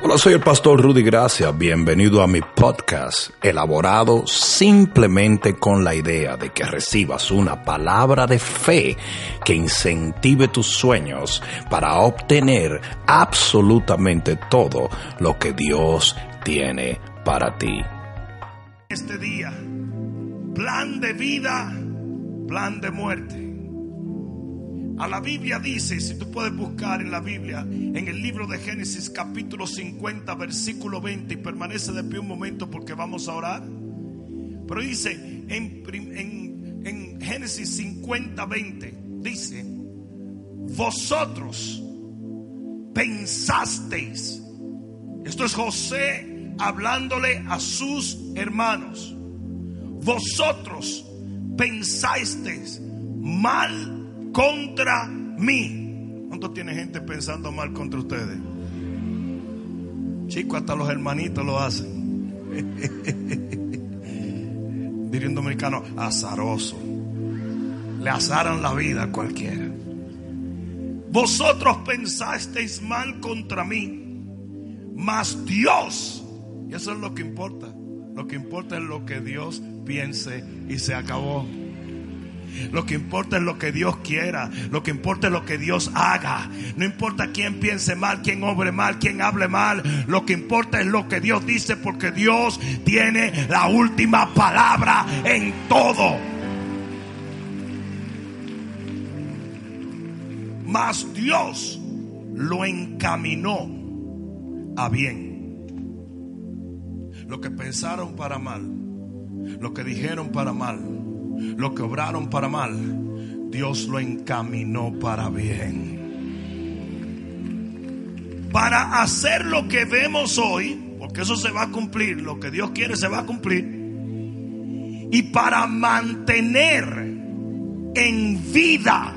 Hola, soy el pastor Rudy Gracia. Bienvenido a mi podcast, elaborado simplemente con la idea de que recibas una palabra de fe que incentive tus sueños para obtener absolutamente todo lo que Dios tiene para ti. Este día, plan de vida, plan de muerte. A la Biblia dice, si tú puedes buscar en la Biblia, en el libro de Génesis capítulo 50, versículo 20, y permanece de pie un momento porque vamos a orar. Pero dice en, en, Génesis 50, 20, dice, vosotros pensasteis, esto es José hablándole a sus hermanos, vosotros pensasteis mal contra mí. ¿Cuánto tiene gente pensando mal contra ustedes? Chicos, hasta los hermanitos lo hacen. Diría un dominicano, azaroso. Le azaran la vida a cualquiera. Vosotros pensasteis mal contra mí, mas Dios, y eso es lo que importa. Lo que importa es lo que Dios piense y se acabó. Lo que importa es lo que Dios quiera. Lo que importa es lo que Dios haga. No importa quién piense mal, quién obre mal, quién hable mal. Lo que importa es lo que Dios dice porque Dios tiene la última palabra en todo. Mas Dios lo encaminó a bien. Lo que pensaron para mal, lo que dijeron para mal lo que obraron para mal, Dios lo encaminó para bien. Para hacer lo que vemos hoy, porque eso se va a cumplir, lo que Dios quiere se va a cumplir, y para mantener en vida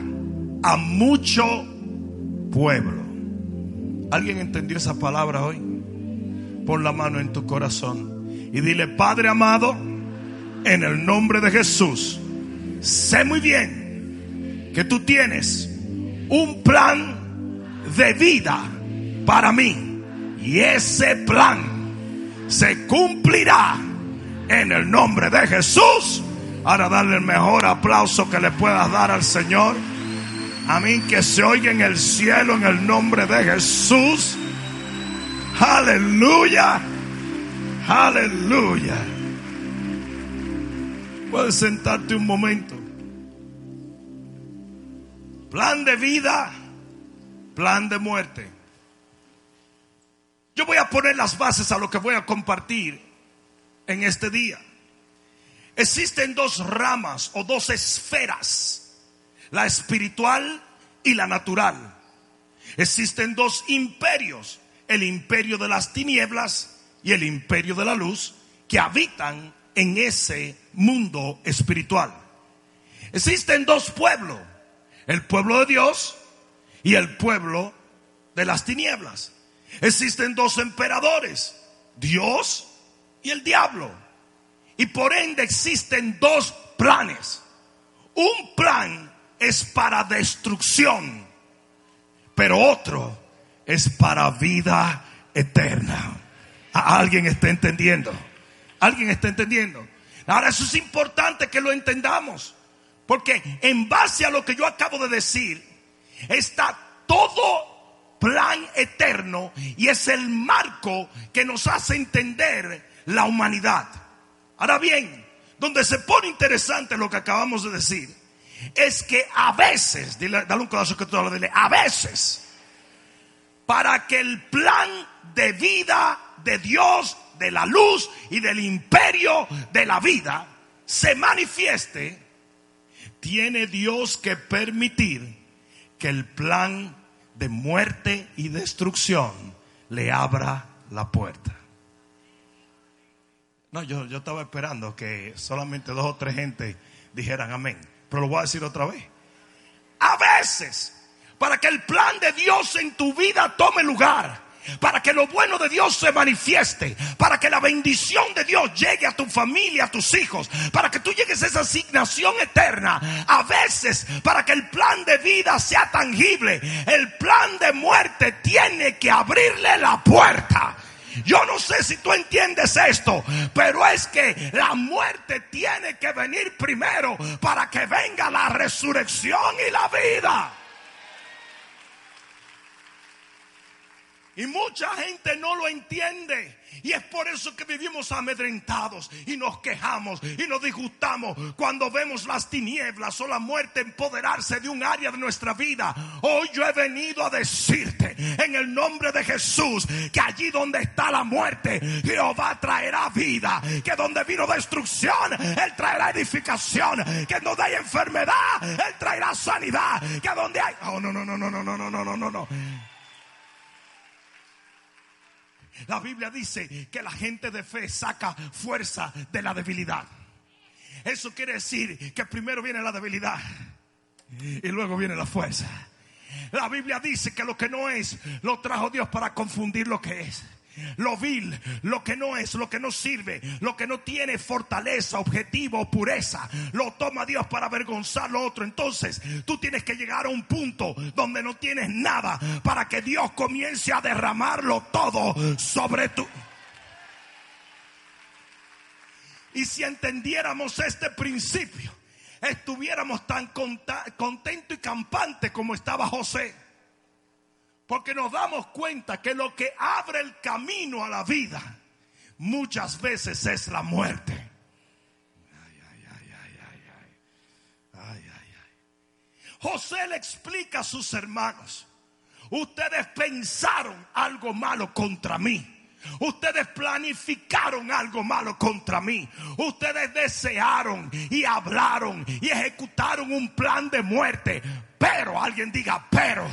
a mucho pueblo. ¿Alguien entendió esa palabra hoy? Pon la mano en tu corazón y dile, Padre amado, en el nombre de Jesús, sé muy bien que tú tienes un plan de vida para mí. Y ese plan se cumplirá en el nombre de Jesús. Ahora darle el mejor aplauso que le puedas dar al Señor. Amén. Que se oiga en el cielo en el nombre de Jesús. Aleluya. Aleluya. Puedes sentarte un momento. Plan de vida, plan de muerte. Yo voy a poner las bases a lo que voy a compartir en este día. Existen dos ramas o dos esferas, la espiritual y la natural. Existen dos imperios, el imperio de las tinieblas y el imperio de la luz, que habitan en ese mundo espiritual. Existen dos pueblos, el pueblo de Dios y el pueblo de las tinieblas. Existen dos emperadores, Dios y el diablo. Y por ende existen dos planes. Un plan es para destrucción, pero otro es para vida eterna. ¿Alguien está entendiendo? ¿Alguien está entendiendo? Ahora eso es importante que lo entendamos. Porque en base a lo que yo acabo de decir, está todo plan eterno y es el marco que nos hace entender la humanidad. Ahora bien, donde se pone interesante lo que acabamos de decir, es que a veces, dale un codazo que tú dile, a veces, para que el plan de vida de Dios de la luz y del imperio de la vida se manifieste, tiene Dios que permitir que el plan de muerte y destrucción le abra la puerta. No, yo, yo estaba esperando que solamente dos o tres gente dijeran amén, pero lo voy a decir otra vez. A veces, para que el plan de Dios en tu vida tome lugar, para que lo bueno de Dios se manifieste, para que la bendición de Dios llegue a tu familia, a tus hijos, para que tú llegues a esa asignación eterna. A veces, para que el plan de vida sea tangible, el plan de muerte tiene que abrirle la puerta. Yo no sé si tú entiendes esto, pero es que la muerte tiene que venir primero para que venga la resurrección y la vida. Y mucha gente no lo entiende. Y es por eso que vivimos amedrentados y nos quejamos y nos disgustamos cuando vemos las tinieblas o la muerte empoderarse de un área de nuestra vida. Hoy yo he venido a decirte en el nombre de Jesús que allí donde está la muerte, Jehová traerá vida. Que donde vino destrucción, Él traerá edificación. Que donde hay enfermedad, Él traerá sanidad. Que donde hay... Oh, no, no, no, no, no, no, no, no, no, no. La Biblia dice que la gente de fe saca fuerza de la debilidad. Eso quiere decir que primero viene la debilidad y luego viene la fuerza. La Biblia dice que lo que no es lo trajo Dios para confundir lo que es lo vil, lo que no es, lo que no sirve, lo que no tiene fortaleza, objetivo, pureza, lo toma Dios para avergonzar lo otro. Entonces tú tienes que llegar a un punto donde no tienes nada para que Dios comience a derramarlo todo sobre tu... Y si entendiéramos este principio, estuviéramos tan contentos y campantes como estaba José. Porque nos damos cuenta que lo que abre el camino a la vida muchas veces es la muerte. José le explica a sus hermanos, ustedes pensaron algo malo contra mí. Ustedes planificaron algo malo contra mí. Ustedes desearon y hablaron y ejecutaron un plan de muerte. Pero, alguien diga, pero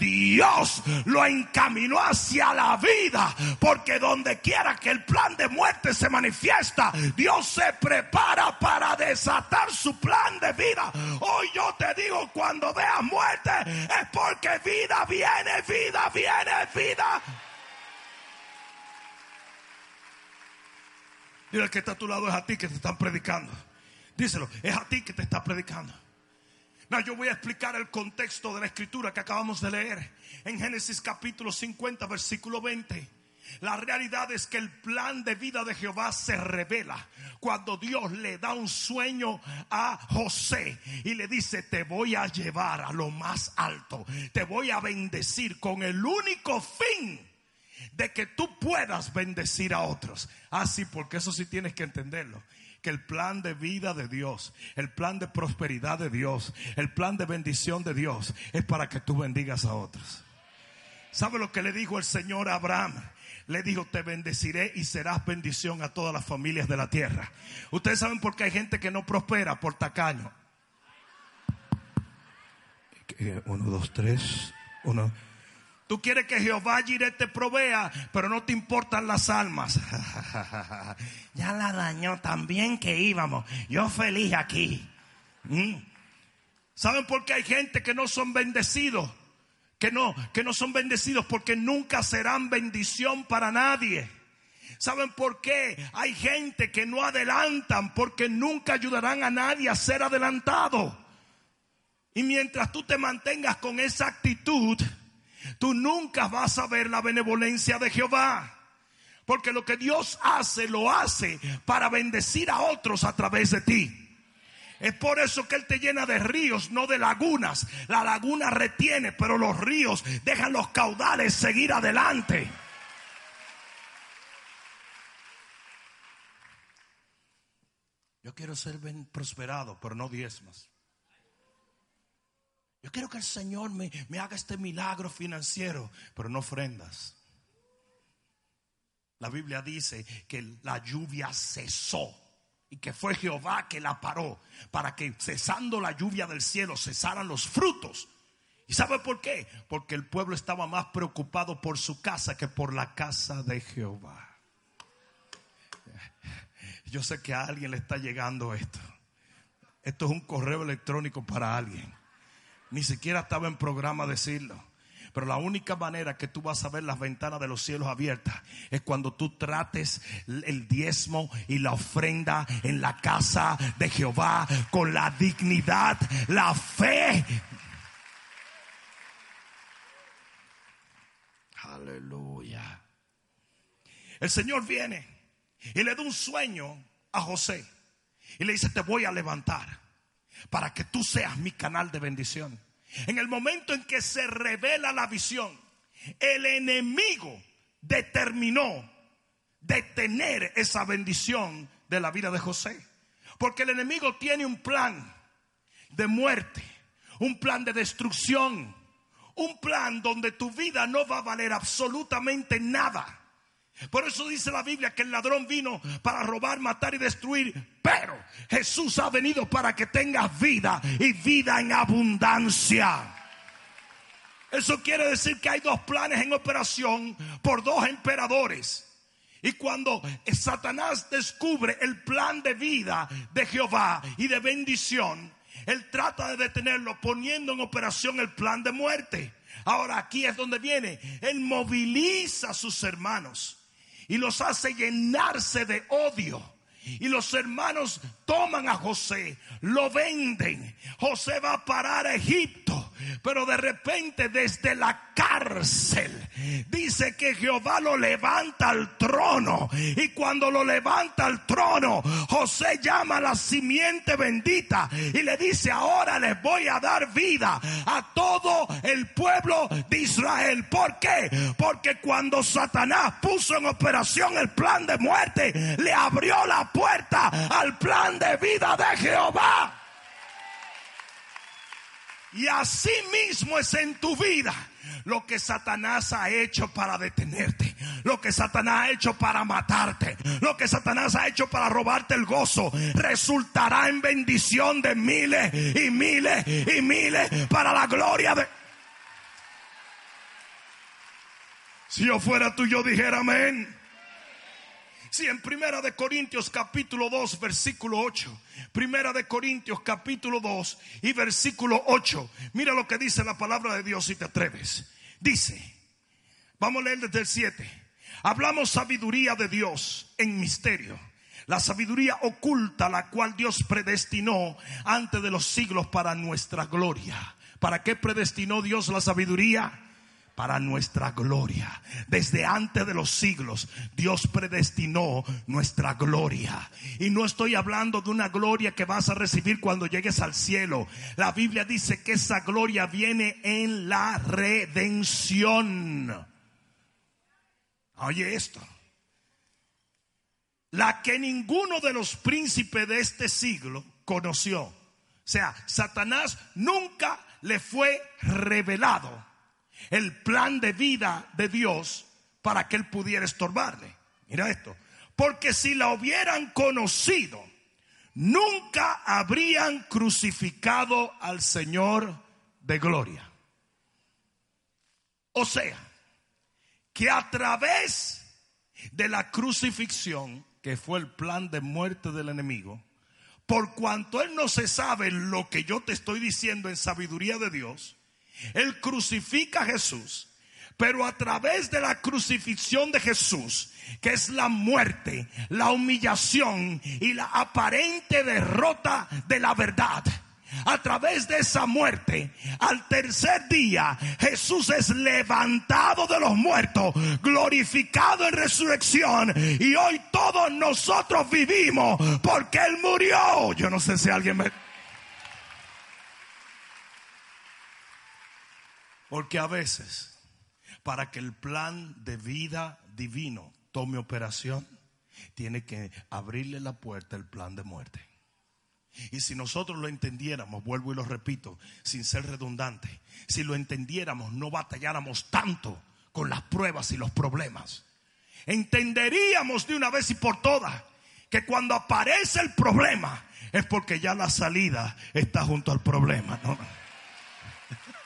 Dios lo encaminó hacia la vida. Porque donde quiera que el plan de muerte se manifiesta, Dios se prepara para desatar su plan de vida. Hoy yo te digo, cuando veas muerte, es porque vida viene, vida viene, vida. Dile el que está a tu lado es a ti que te están predicando. Díselo, es a ti que te está predicando. No, yo voy a explicar el contexto de la escritura que acabamos de leer en Génesis capítulo 50, versículo 20. La realidad es que el plan de vida de Jehová se revela cuando Dios le da un sueño a José y le dice, te voy a llevar a lo más alto, te voy a bendecir con el único fin de que tú puedas bendecir a otros. Así, ah, porque eso sí tienes que entenderlo. Que el plan de vida de Dios, el plan de prosperidad de Dios, el plan de bendición de Dios es para que tú bendigas a otros. ¿Sabe lo que le dijo el Señor a Abraham? Le dijo, te bendeciré y serás bendición a todas las familias de la tierra. Ustedes saben por qué hay gente que no prospera por tacaño. Uno, dos, tres. Uno. Tú quieres que Jehová Jireh te provea, pero no te importan las almas. ya la dañó también que íbamos. Yo feliz aquí. ¿Mm? ¿Saben por qué hay gente que no son bendecidos? Que no, que no son bendecidos porque nunca serán bendición para nadie. ¿Saben por qué? Hay gente que no adelantan porque nunca ayudarán a nadie a ser adelantado. Y mientras tú te mantengas con esa actitud, tú nunca vas a ver la benevolencia de Jehová. Porque lo que Dios hace, lo hace para bendecir a otros a través de ti. Es por eso que Él te llena de ríos, no de lagunas. La laguna retiene, pero los ríos dejan los caudales seguir adelante. Yo quiero ser prosperado, pero no diezmas. Yo quiero que el Señor me, me haga este milagro financiero, pero no ofrendas. La Biblia dice que la lluvia cesó y que fue Jehová que la paró para que cesando la lluvia del cielo cesaran los frutos. ¿Y sabe por qué? Porque el pueblo estaba más preocupado por su casa que por la casa de Jehová. Yo sé que a alguien le está llegando esto. Esto es un correo electrónico para alguien. Ni siquiera estaba en programa decirlo. Pero la única manera que tú vas a ver las ventanas de los cielos abiertas es cuando tú trates el diezmo y la ofrenda en la casa de Jehová con la dignidad, la fe. Aleluya. el Señor viene y le da un sueño a José y le dice, te voy a levantar para que tú seas mi canal de bendición. En el momento en que se revela la visión, el enemigo determinó detener esa bendición de la vida de José. Porque el enemigo tiene un plan de muerte, un plan de destrucción, un plan donde tu vida no va a valer absolutamente nada. Por eso dice la Biblia que el ladrón vino para robar, matar y destruir. Pero Jesús ha venido para que tengas vida y vida en abundancia. Eso quiere decir que hay dos planes en operación por dos emperadores. Y cuando Satanás descubre el plan de vida de Jehová y de bendición, él trata de detenerlo poniendo en operación el plan de muerte. Ahora aquí es donde viene. Él moviliza a sus hermanos y los hace llenarse de odio. Y los hermanos toman a José, lo venden. José va a parar a Egipto. Pero de repente desde la cárcel dice que Jehová lo levanta al trono. Y cuando lo levanta al trono, José llama a la simiente bendita y le dice, ahora les voy a dar vida a todo el pueblo de Israel. ¿Por qué? Porque cuando Satanás puso en operación el plan de muerte, le abrió la puerta al plan de vida de Jehová. Y así mismo es en tu vida lo que Satanás ha hecho para detenerte, lo que Satanás ha hecho para matarte, lo que Satanás ha hecho para robarte el gozo, resultará en bendición de miles y miles y miles para la gloria de... Si yo fuera tú, yo dijera amén. Si en Primera de Corintios capítulo 2 versículo 8, Primera de Corintios capítulo 2 y versículo 8, mira lo que dice la palabra de Dios si te atreves. Dice, vamos a leer desde el 7. Hablamos sabiduría de Dios en misterio. La sabiduría oculta la cual Dios predestinó antes de los siglos para nuestra gloria. ¿Para qué predestinó Dios la sabiduría? Para nuestra gloria. Desde antes de los siglos, Dios predestinó nuestra gloria. Y no estoy hablando de una gloria que vas a recibir cuando llegues al cielo. La Biblia dice que esa gloria viene en la redención. Oye esto. La que ninguno de los príncipes de este siglo conoció. O sea, Satanás nunca le fue revelado el plan de vida de Dios para que él pudiera estorbarle. Mira esto. Porque si la hubieran conocido, nunca habrían crucificado al Señor de gloria. O sea, que a través de la crucifixión, que fue el plan de muerte del enemigo, por cuanto él no se sabe lo que yo te estoy diciendo en sabiduría de Dios, él crucifica a Jesús. Pero a través de la crucifixión de Jesús, que es la muerte, la humillación y la aparente derrota de la verdad, a través de esa muerte, al tercer día, Jesús es levantado de los muertos, glorificado en resurrección. Y hoy todos nosotros vivimos porque Él murió. Yo no sé si alguien me... Porque a veces, para que el plan de vida divino tome operación, tiene que abrirle la puerta el plan de muerte. Y si nosotros lo entendiéramos, vuelvo y lo repito, sin ser redundante, si lo entendiéramos, no batalláramos tanto con las pruebas y los problemas. Entenderíamos de una vez y por todas que cuando aparece el problema es porque ya la salida está junto al problema.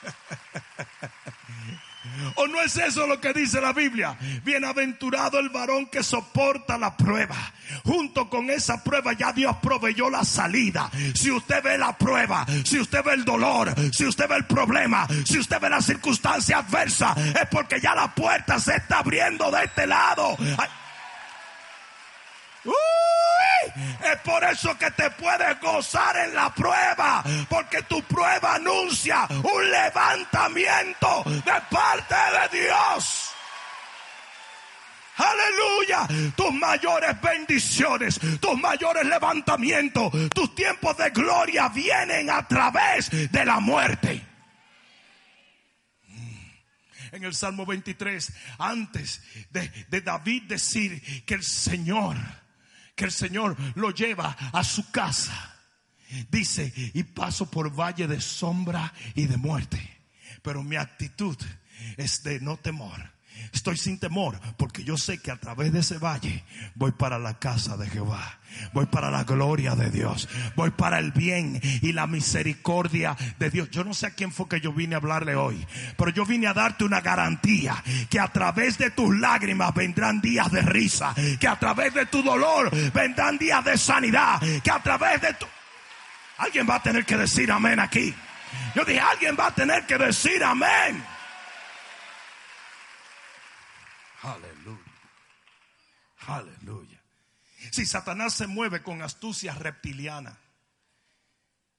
¿O no es eso lo que dice la Biblia? Bienaventurado el varón que soporta la prueba. Junto con esa prueba ya Dios proveyó la salida. Si usted ve la prueba, si usted ve el dolor, si usted ve el problema, si usted ve la circunstancia adversa, es porque ya la puerta se está abriendo de este lado. Es por eso que te puedes gozar en la prueba, porque tu prueba anuncia un levantamiento de parte de Dios. Aleluya. Tus mayores bendiciones, tus mayores levantamientos, tus tiempos de gloria vienen a través de la muerte en el Salmo 23, antes de, de, David decir que el Señor, que el Señor lo lleva a su casa. Dice, y paso por valle de sombra y de muerte. Pero mi actitud es de no temor. Estoy sin temor porque yo sé que a través de ese valle voy para la casa de Jehová. Voy para la gloria de Dios. Voy para el bien y la misericordia de Dios. Yo no sé a quién fue que yo vine a hablarle hoy, pero yo vine a darte una garantía que a través de tus lágrimas vendrán días de risa, que a través de tu dolor vendrán días de sanidad, que a través de tu... Alguien va a tener que decir amén aquí. Yo dije, alguien va a tener que decir amén. Aleluya. Aleluya. Si Satanás se mueve con astucia reptiliana,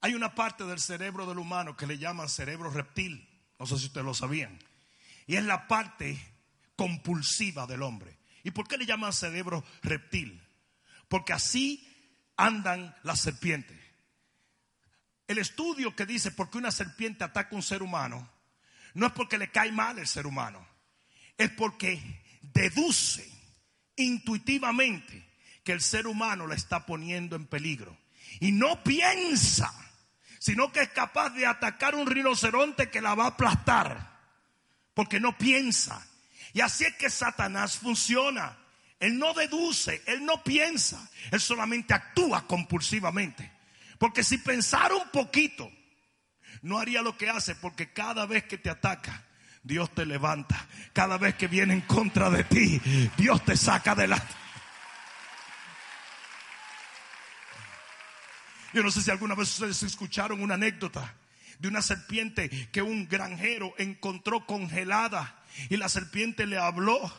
hay una parte del cerebro del humano que le llaman cerebro reptil. No sé si ustedes lo sabían. Y es la parte compulsiva del hombre. ¿Y por qué le llaman cerebro reptil? Porque así andan las serpientes. El estudio que dice por qué una serpiente ataca a un ser humano no es porque le cae mal el ser humano, es porque deduce intuitivamente que el ser humano la está poniendo en peligro. Y no piensa, sino que es capaz de atacar un rinoceronte que la va a aplastar. Porque no piensa. Y así es que Satanás funciona. Él no deduce, él no piensa, él solamente actúa compulsivamente. Porque si pensara un poquito, no haría lo que hace, porque cada vez que te ataca, Dios te levanta. Cada vez que viene en contra de ti, Dios te saca adelante. Yo no sé si alguna vez ustedes escucharon una anécdota de una serpiente que un granjero encontró congelada y la serpiente le habló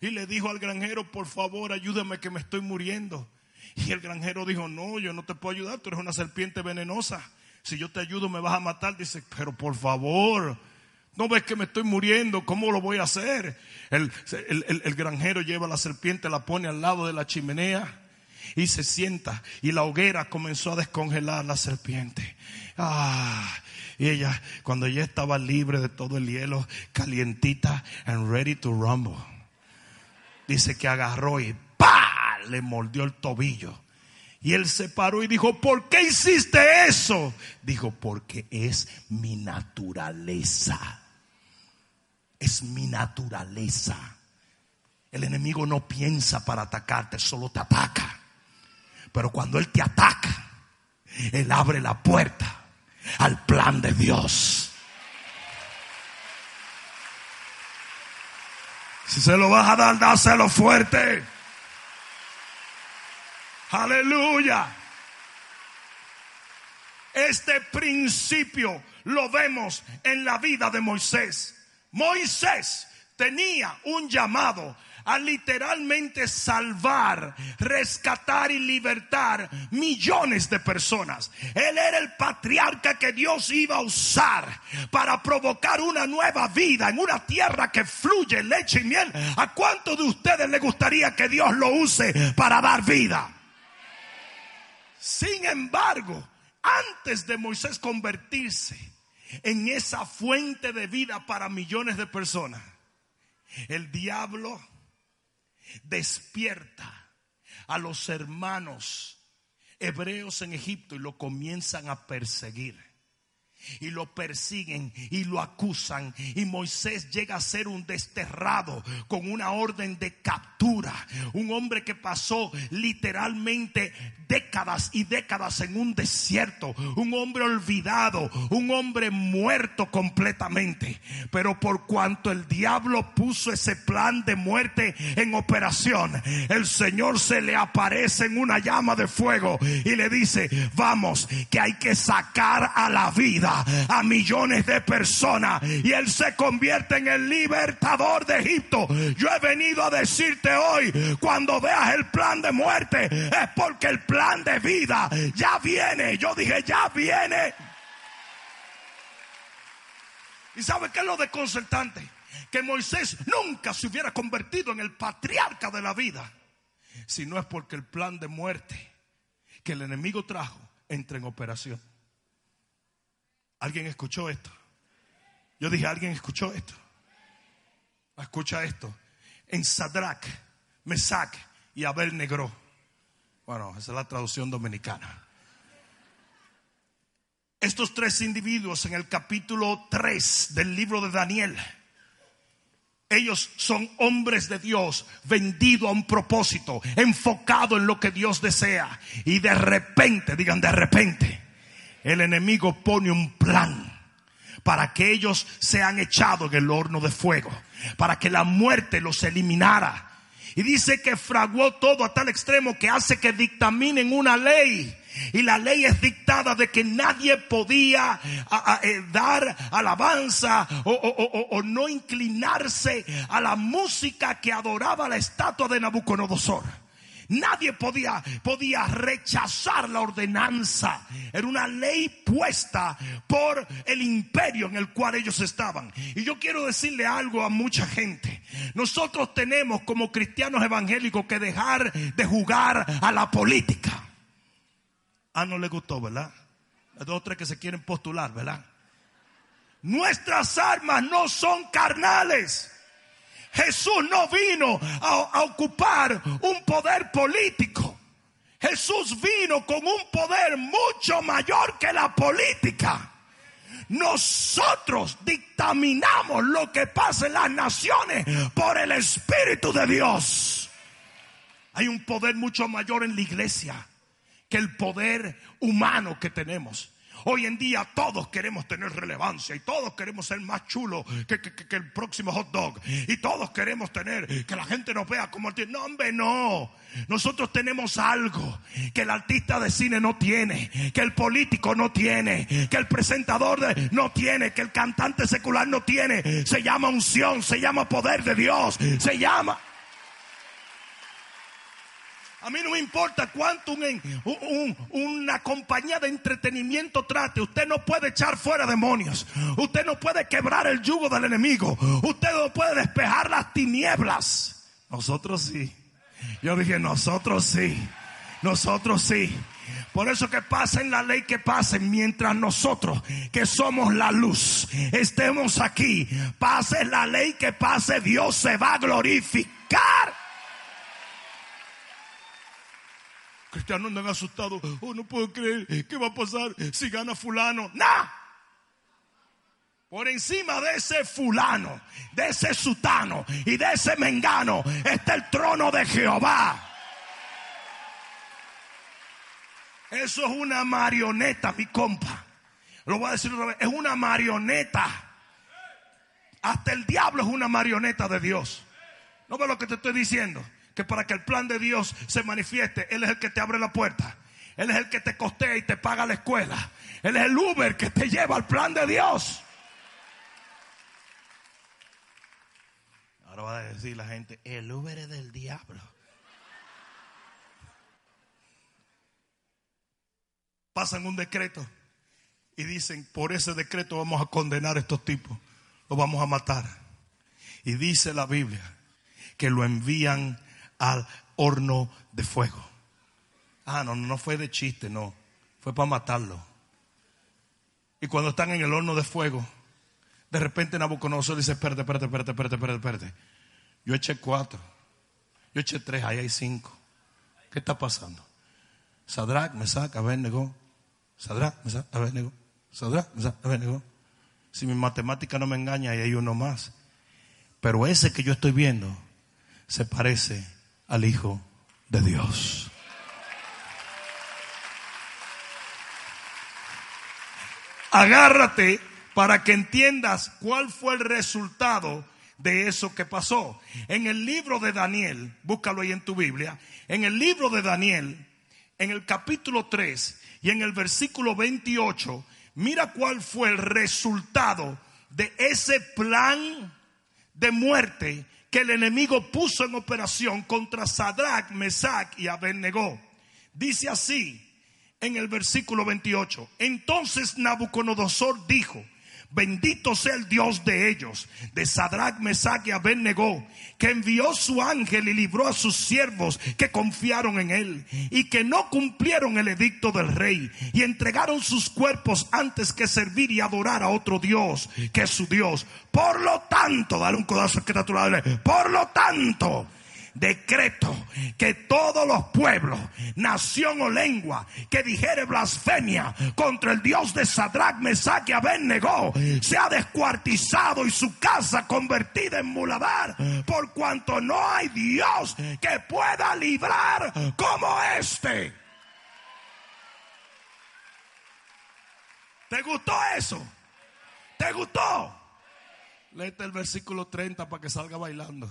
y le dijo al granjero, por favor, ayúdame que me estoy muriendo. Y el granjero dijo, no, yo no te puedo ayudar, tú eres una serpiente venenosa. Si yo te ayudo me vas a matar. Dice, pero por favor, no ves que me estoy muriendo, ¿cómo lo voy a hacer? El, granjero lleva la serpiente, la pone al lado de la chimenea y se sienta y la hoguera comenzó a descongelar la serpiente. Ah, y ella, cuando ya estaba libre de todo el hielo, calientita and ready to rumble, dice que agarró y ¡pa! le mordió el tobillo. Y él se paró y dijo, ¿por qué hiciste eso? Dijo, porque es mi naturaleza es mi naturaleza. El enemigo no piensa para atacarte, solo te ataca. Pero cuando Él te ataca, Él abre la puerta al plan de Dios. Si se lo vas a dar, dáselo fuerte. Aleluya. Este principio lo vemos en la vida de Moisés. Moisés tenía un llamado a literalmente salvar, rescatar y libertar millones de personas. Él era el patriarca que Dios iba a usar para provocar una nueva vida en una tierra que fluye leche y miel. ¿A cuántos de ustedes le gustaría que Dios lo use para dar vida? Sin embargo, antes de Moisés convertirse, en esa fuente de vida para millones de personas, el diablo despierta a los hermanos hebreos en Egipto y lo comienzan a perseguir y lo persiguen y lo acusan. Y Moisés llega a ser un desterrado con una orden de captura. Un hombre que pasó literalmente décadas y décadas en un desierto. Un hombre olvidado. Un hombre muerto completamente. Pero por cuanto el diablo puso ese plan de muerte en operación, el Señor se le aparece en una llama de fuego y le dice, vamos, que hay que sacar a la vida a millones de personas y Él se convierte en el libertador de Egipto. Yo he venido a decirte hoy, cuando veas el plan de muerte, es porque el plan de vida ya viene. Yo dije, ya viene. ¿Y sabe qué es lo desconcertante? que Moisés nunca se hubiera convertido en el patriarca de la vida, si no es porque el plan de muerte que el enemigo trajo entra en operación. ¿Alguien escuchó esto? Yo dije, ¿alguien escuchó esto? Escucha esto. En Sadrach, Mesac y Abel Negro. Bueno, esa es la traducción dominicana. Estos tres individuos en el capítulo 3 del libro de Daniel, ellos son hombres de Dios, vendidos a un propósito, enfocado en lo que Dios desea. Y de repente, digan de repente, el enemigo pone un plan para que ellos sean echados en el horno de fuego, para que la muerte los eliminara. Y dice que fraguó todo a tal extremo que hace que dictaminen una ley. Y la ley es dictada de que nadie podía eh, dar alabanza o, o, no inclinarse a la música que adoraba la estatua de Nabucodonosor. Nadie podía, podía rechazar la ordenanza. Era una ley puesta por el imperio en el cual ellos estaban. Y yo quiero decirle algo a mucha gente. Nosotros tenemos como cristianos evangélicos que dejar de jugar a la política. Ah, no le gustó, ¿verdad? Hay dos o tres que se quieren postular, ¿verdad? Nuestras armas no son carnales. Jesús no vino a, ocupar un poder político. Jesús vino con un poder mucho mayor que la política. Nosotros dictaminamos lo que pasa en las naciones por el Espíritu de Dios. Hay un poder mucho mayor en la iglesia que el poder humano que tenemos. Hoy en día todos queremos tener relevancia y todos queremos ser más chulos que, el próximo hot dog. Y todos queremos tener que la gente nos vea como el No, hombre, no. Nosotros tenemos algo que el artista de cine no tiene, que el político no tiene, que el presentador no tiene, que el cantante secular no tiene. Se llama unción, se llama poder de Dios, se llama... A mí no me importa cuánto una compañía de entretenimiento trate. Usted no puede echar fuera demonios. Usted no puede quebrar el yugo del enemigo. Usted no puede despejar las tinieblas. Nosotros sí. Yo dije, nosotros sí. Nosotros sí. Por eso que pasen la ley que pasen, mientras nosotros, que somos la luz, estemos aquí, pase la ley que pase, Dios se va a glorificar. Cristianos andan asustados. Oh, no puedo creer. ¿Qué va a pasar si gana fulano? ¡Nah! Por encima de ese fulano, de ese sutano y de ese mengano está el trono de Jehová. Eso es una marioneta, mi compa. Lo voy a decir otra vez. Es una marioneta. Hasta el diablo es una marioneta de Dios. ¿No ves lo que te estoy diciendo? Que para que el plan de Dios se manifieste, Él es el que te abre la puerta. Él es el que te costea y te paga la escuela. Él es el Uber que te lleva al plan de Dios. Ahora va a decir la gente, el Uber es del diablo. Pasan un decreto y dicen, por ese decreto vamos a condenar a estos tipos, los vamos a matar. Y dice la Biblia que lo envían al horno de fuego. Ah, no, no fue de chiste, no. Fue para matarlo. Y cuando están en el horno de fuego, de repente Nabucodonosor dice, espérate, espérate, espérate, espérate, espérate, espérate. Yo eché cuatro. Yo eché tres, ahí hay cinco. ¿Qué está pasando? Sadrach, Mesach, Abednego. Sadrach, Mesach, Abednego. Sadrach, Mesach, Abednego. Si mi matemática no me engaña, ahí hay uno más. Pero ese que yo estoy viendo se parece al Hijo de Dios. Agárrate para que entiendas cuál fue el resultado de eso que pasó. En el libro de Daniel, búscalo ahí en tu Biblia, en el libro de Daniel, en el capítulo 3 y en el versículo 28, mira cuál fue el resultado de ese plan de muerte que el enemigo puso en operación contra Sadrach, Mesach y Abednego. Dice así en el versículo 28. Entonces Nabucodonosor dijo, Bendito sea el Dios de ellos, de Sadrach, Mesach y Abednego, que envió su ángel y libró a sus siervos que confiaron en él y que no cumplieron el edicto del rey y entregaron sus cuerpos antes que servir y adorar a otro Dios que es su Dios. Por lo tanto, dale un codazo que lado, por lo tanto, decreto que todos los pueblos, nación o lengua que dijere blasfemia contra el Dios de Sadrach, Mesach y Abednego sea descuartizado y su casa convertida en muladar, por cuanto no hay Dios que pueda librar como este. ¿Te gustó eso? ¿Te gustó? Léete el versículo 30 para que salga bailando.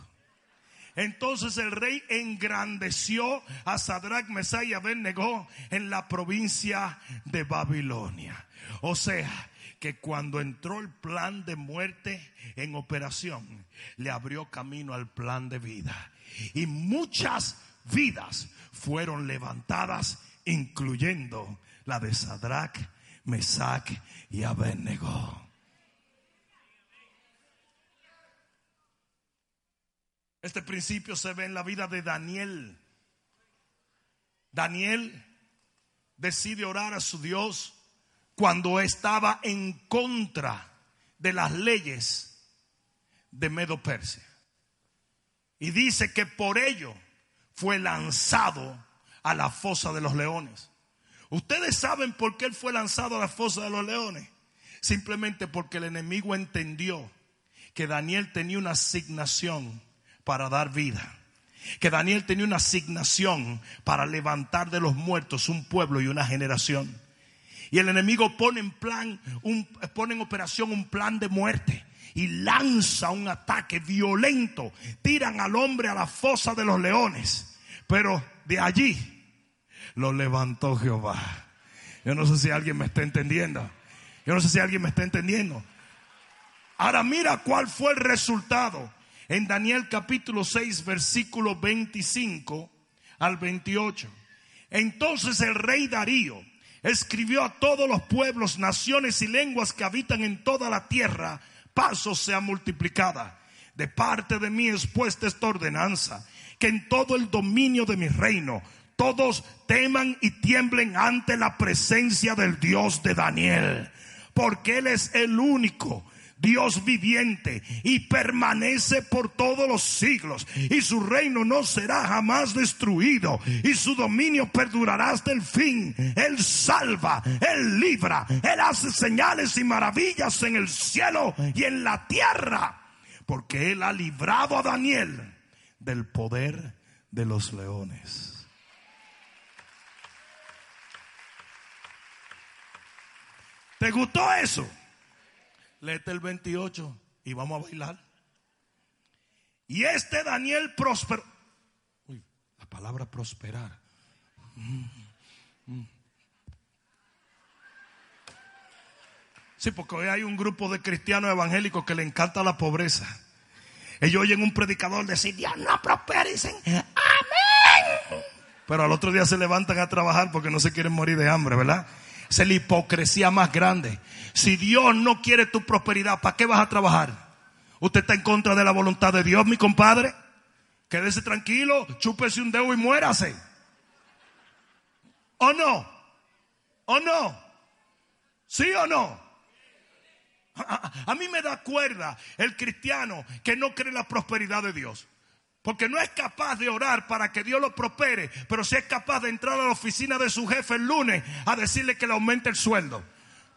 Entonces el rey engrandeció a Sadrach, Mesach y Abednego en la provincia de Babilonia. O sea, que cuando entró el plan de muerte en operación, le abrió camino al plan de vida. Y muchas vidas fueron levantadas, incluyendo la de Sadrach, Mesach y Abednego. Este principio se ve en la vida de Daniel. Daniel decide orar a su Dios cuando estaba en contra de las leyes de Medo Persia. Y dice que por ello fue lanzado a la fosa de los leones. Ustedes saben por qué él fue lanzado a la fosa de los leones. Simplemente porque el enemigo entendió que Daniel tenía una asignación para dar vida. Que Daniel tenía una asignación para levantar de los muertos un pueblo y una generación. Y el enemigo pone en plan, pone en operación un plan de muerte y lanza un ataque violento. Tiran al hombre a la fosa de los leones. Pero de allí lo levantó Jehová. Yo no sé si alguien me está entendiendo. Yo no sé si alguien me está entendiendo. Ahora mira cuál fue el resultado en Daniel capítulo 6, versículo 25 al 28. Entonces el rey Darío escribió a todos los pueblos, naciones y lenguas que habitan en toda la tierra, paso sea multiplicada. De parte de mí es puesta esta ordenanza, que en todo el dominio de mi reino todos teman y tiemblen ante la presencia del Dios de Daniel, porque Él es el único Dios viviente y permanece por todos los siglos y su reino no será jamás destruido y su dominio perdurará hasta el fin. Él salva, Él libra, Él hace señales y maravillas en el cielo y en la tierra porque Él ha librado a Daniel del poder de los leones. ¿Te gustó eso? Léete el 28 y vamos a bailar. Y este Daniel prosperó. Uy, la palabra prosperar. Sí, porque hoy hay un grupo de cristianos evangélicos que le encanta la pobreza. Ellos oyen un predicador decir, Dios no prospera y dicen, amén. Pero al otro día se levantan a trabajar porque no se quieren morir de hambre, ¿verdad? Es la hipocresía más grande. Si Dios no quiere tu prosperidad, ¿para qué vas a trabajar? ¿Usted está en contra de la voluntad de Dios, mi compadre? Quédese tranquilo, chúpese un dedo y muérase. ¿O no? ¿O no? ¿Sí o no? A, mí me da cuerda el cristiano que no cree en la prosperidad de Dios. Porque no es capaz de orar para que Dios lo prospere, pero sí es capaz de entrar a la oficina de su jefe el lunes a decirle que le aumente el sueldo.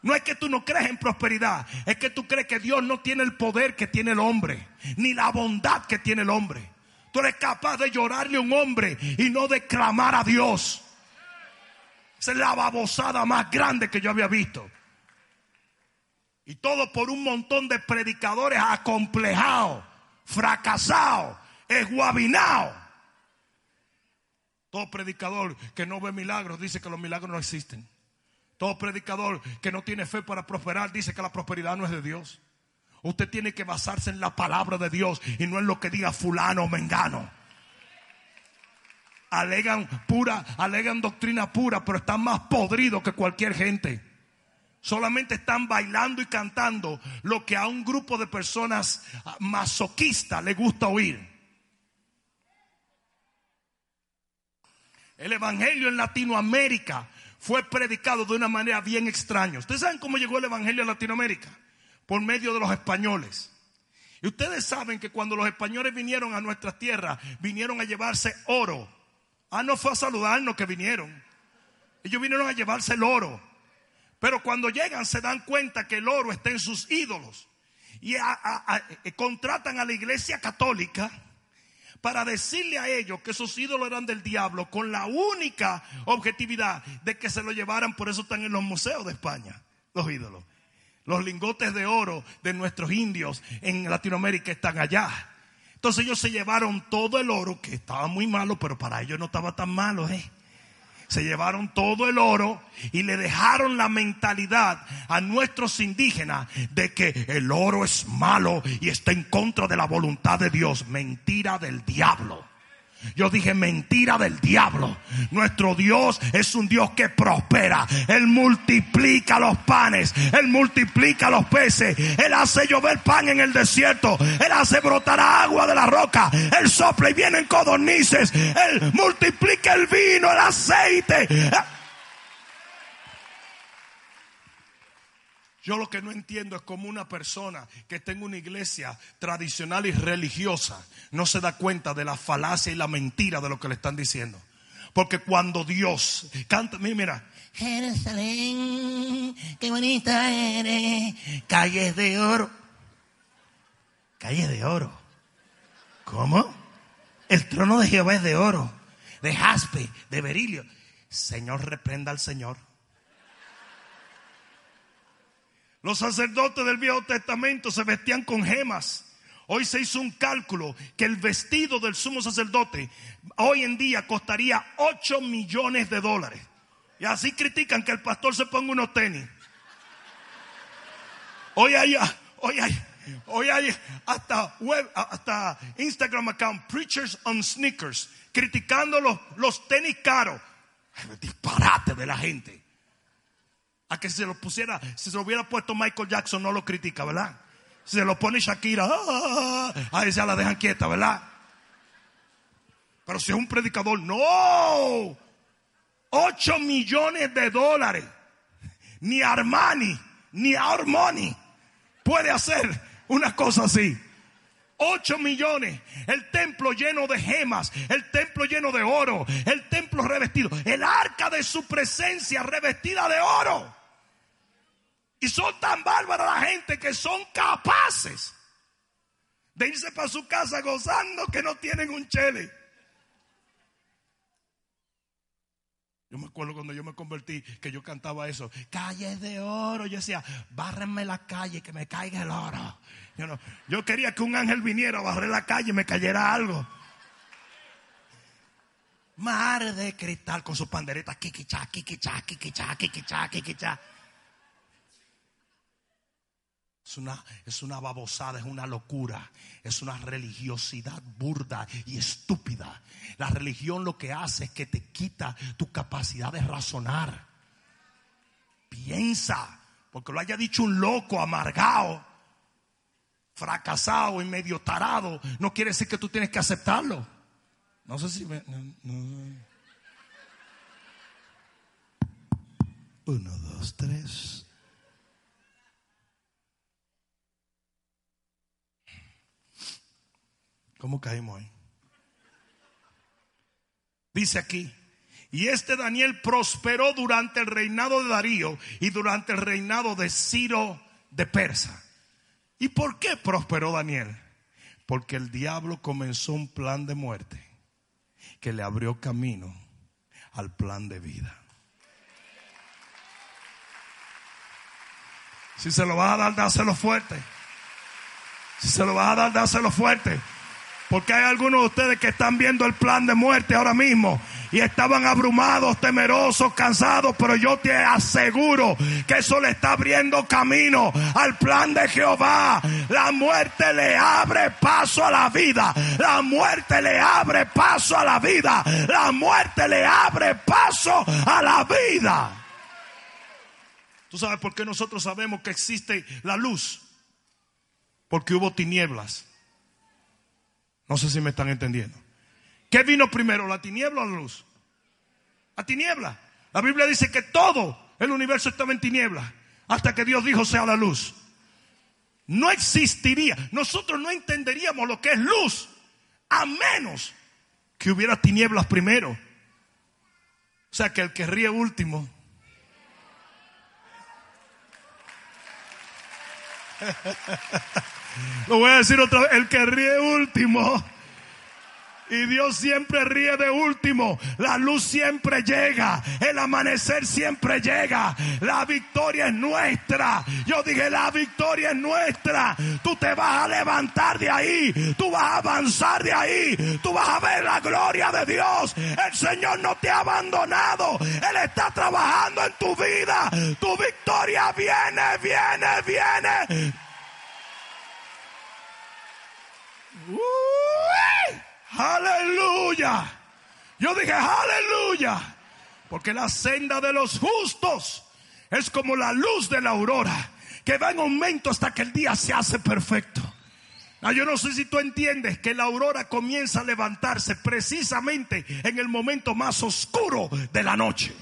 No es que tú no crees en prosperidad, es que tú crees que Dios no tiene el poder que tiene el hombre, ni la bondad que tiene el hombre. Tú eres capaz de llorarle a un hombre y no de clamar a Dios. Esa es la babosada más grande que yo había visto. Y todo por un montón de predicadores acomplejados, fracasados, es guabinao. Todo predicador que no ve milagros dice que los milagros no existen. Todo predicador que no tiene fe para prosperar dice que la prosperidad no es de Dios. Usted tiene que basarse en la palabra de Dios y no en lo que diga fulano o mengano. Alegan pura, alegan doctrina pura, pero están más podridos que cualquier gente. solamente están bailando y cantando lo que a un grupo de personas masoquistas le gusta oír. El Evangelio en Latinoamérica fue predicado de una manera bien extraña. ¿Ustedes saben cómo llegó el Evangelio a Latinoamérica? Por medio de los españoles. Y ustedes saben que cuando los españoles vinieron a nuestras tierras, vinieron a llevarse oro. Ah, no fue a saludarnos que vinieron. Ellos vinieron a llevarse el oro. Pero cuando llegan se dan cuenta que el oro está en sus ídolos. Y eh, contratan a la iglesia católica para decirle a ellos que esos ídolos eran del diablo con la única objetividad de que se lo llevaran. Por eso están en los museos de España, los ídolos. Los lingotes de oro de nuestros indios en Latinoamérica están allá. Entonces ellos se llevaron todo el oro, que estaba muy malo, pero para ellos no estaba tan malo, ¿eh? Se llevaron todo el oro y le dejaron la mentalidad a nuestros indígenas de que el oro es malo y está en contra de la voluntad de Dios. Mentira del diablo. Yo dije mentira del diablo. Nuestro Dios es un Dios que prospera. Él multiplica los panes. Él multiplica los peces. Él hace llover pan en el desierto. Él hace brotar agua de la roca. Él sopla y vienen codornices. Él multiplica el vino, el aceite. Yo lo que no entiendo es cómo una persona que está una iglesia tradicional y religiosa no se da cuenta de la falacia y la mentira de lo que le están diciendo. Porque cuando Dios canta, mira, Jerusalén, qué bonita eres, calles de oro. Calles de oro. ¿Cómo? El trono de Jehová es de oro, de jaspe, de berilio. Señor, reprenda al Señor. Los sacerdotes del Viejo Testamento se vestían con gemas. Hoy se hizo un cálculo que el vestido del sumo sacerdote hoy en día costaría 8 millones de dólares. Y así critican que el pastor se ponga unos tenis. Hoy hay, hoy hay, hoy hay hasta web, hasta Instagram account, Preachers on Sneakers, criticando los, los tenis caros. Disparate de la gente. A que se lo pusiera, si se lo hubiera puesto Michael Jackson, no lo critica, ¿verdad? Si se lo pone Shakira, ah, ah, ah, ahí se la dejan quieta, ¿verdad? Pero si es un predicador, no. 8 millones de dólares. Ni Armani, ni Armani puede hacer una cosa así. 8 millones. El templo lleno de gemas. El templo lleno de oro. El templo revestido. El arca de su presencia revestida de oro. Y son tan bárbaras la gente que son capaces de irse para su casa gozando que no tienen un chele. Yo me acuerdo cuando yo me convertí que yo cantaba eso, calles de oro. Yo decía, bárrenme la calle, que me caiga el oro. Yo, yo quería que un ángel viniera a barrer la calle y me cayera algo. Mar de cristal con su pandereta, kikicha, kikicha, kikicha, kikicha, kikicha. Es una, es una babosada, es una locura, es una religiosidad burda y estúpida. La religión lo que hace es que te quita tu capacidad de razonar. Piensa, porque lo haya dicho un loco amargado, fracasado y medio tarado, no quiere decir que tú tienes que aceptarlo. No sé si me, Uno, dos, tres. ¿Cómo caímos ahí? Dice aquí, y este Daniel prosperó durante el reinado de Darío y durante el reinado de Ciro de Persa. ¿Y por qué prosperó Daniel? Porque el diablo comenzó un plan de muerte que le abrió camino al plan de vida. Si se lo vas a dar, dáselo fuerte. Si se lo vas a dar, dáselo fuerte. Porque hay algunos de ustedes que están viendo el plan de muerte ahora mismo y estaban abrumados, temerosos, cansados, pero yo te aseguro que eso le está abriendo camino al plan de Jehová. La muerte le abre paso a la vida. La muerte le abre paso a la vida. La muerte le abre paso a la vida. ¿Tú sabes por qué nosotros sabemos que existe la luz? Porque hubo tinieblas. No sé si me están entendiendo. ¿Qué vino primero, la tiniebla o la luz? La tiniebla. La Biblia dice que todo el universo estaba en tinieblas hasta que Dios dijo sea la luz. No existiría. Nosotros no entenderíamos lo que es luz a menos que hubiera tinieblas primero. O sea que el que ríe último. Lo voy a decir otra vez. El que ríe último y Dios siempre ríe de último. La luz siempre llega. El amanecer siempre llega. La victoria es nuestra. Yo dije, la victoria es nuestra. Tú te vas a levantar de ahí. Tú vas a avanzar de ahí. Tú vas a ver la gloria de Dios. El Señor no te ha abandonado. Él está trabajando en tu vida. Tu victoria viene, viene, viene. Aleluya. Yo dije, aleluya. Porque la senda de los justos es como la luz de la aurora, que va en aumento hasta que el día se hace perfecto. Ah, yo no sé si tú entiendes que la aurora comienza a levantarse precisamente en el momento más oscuro de la noche.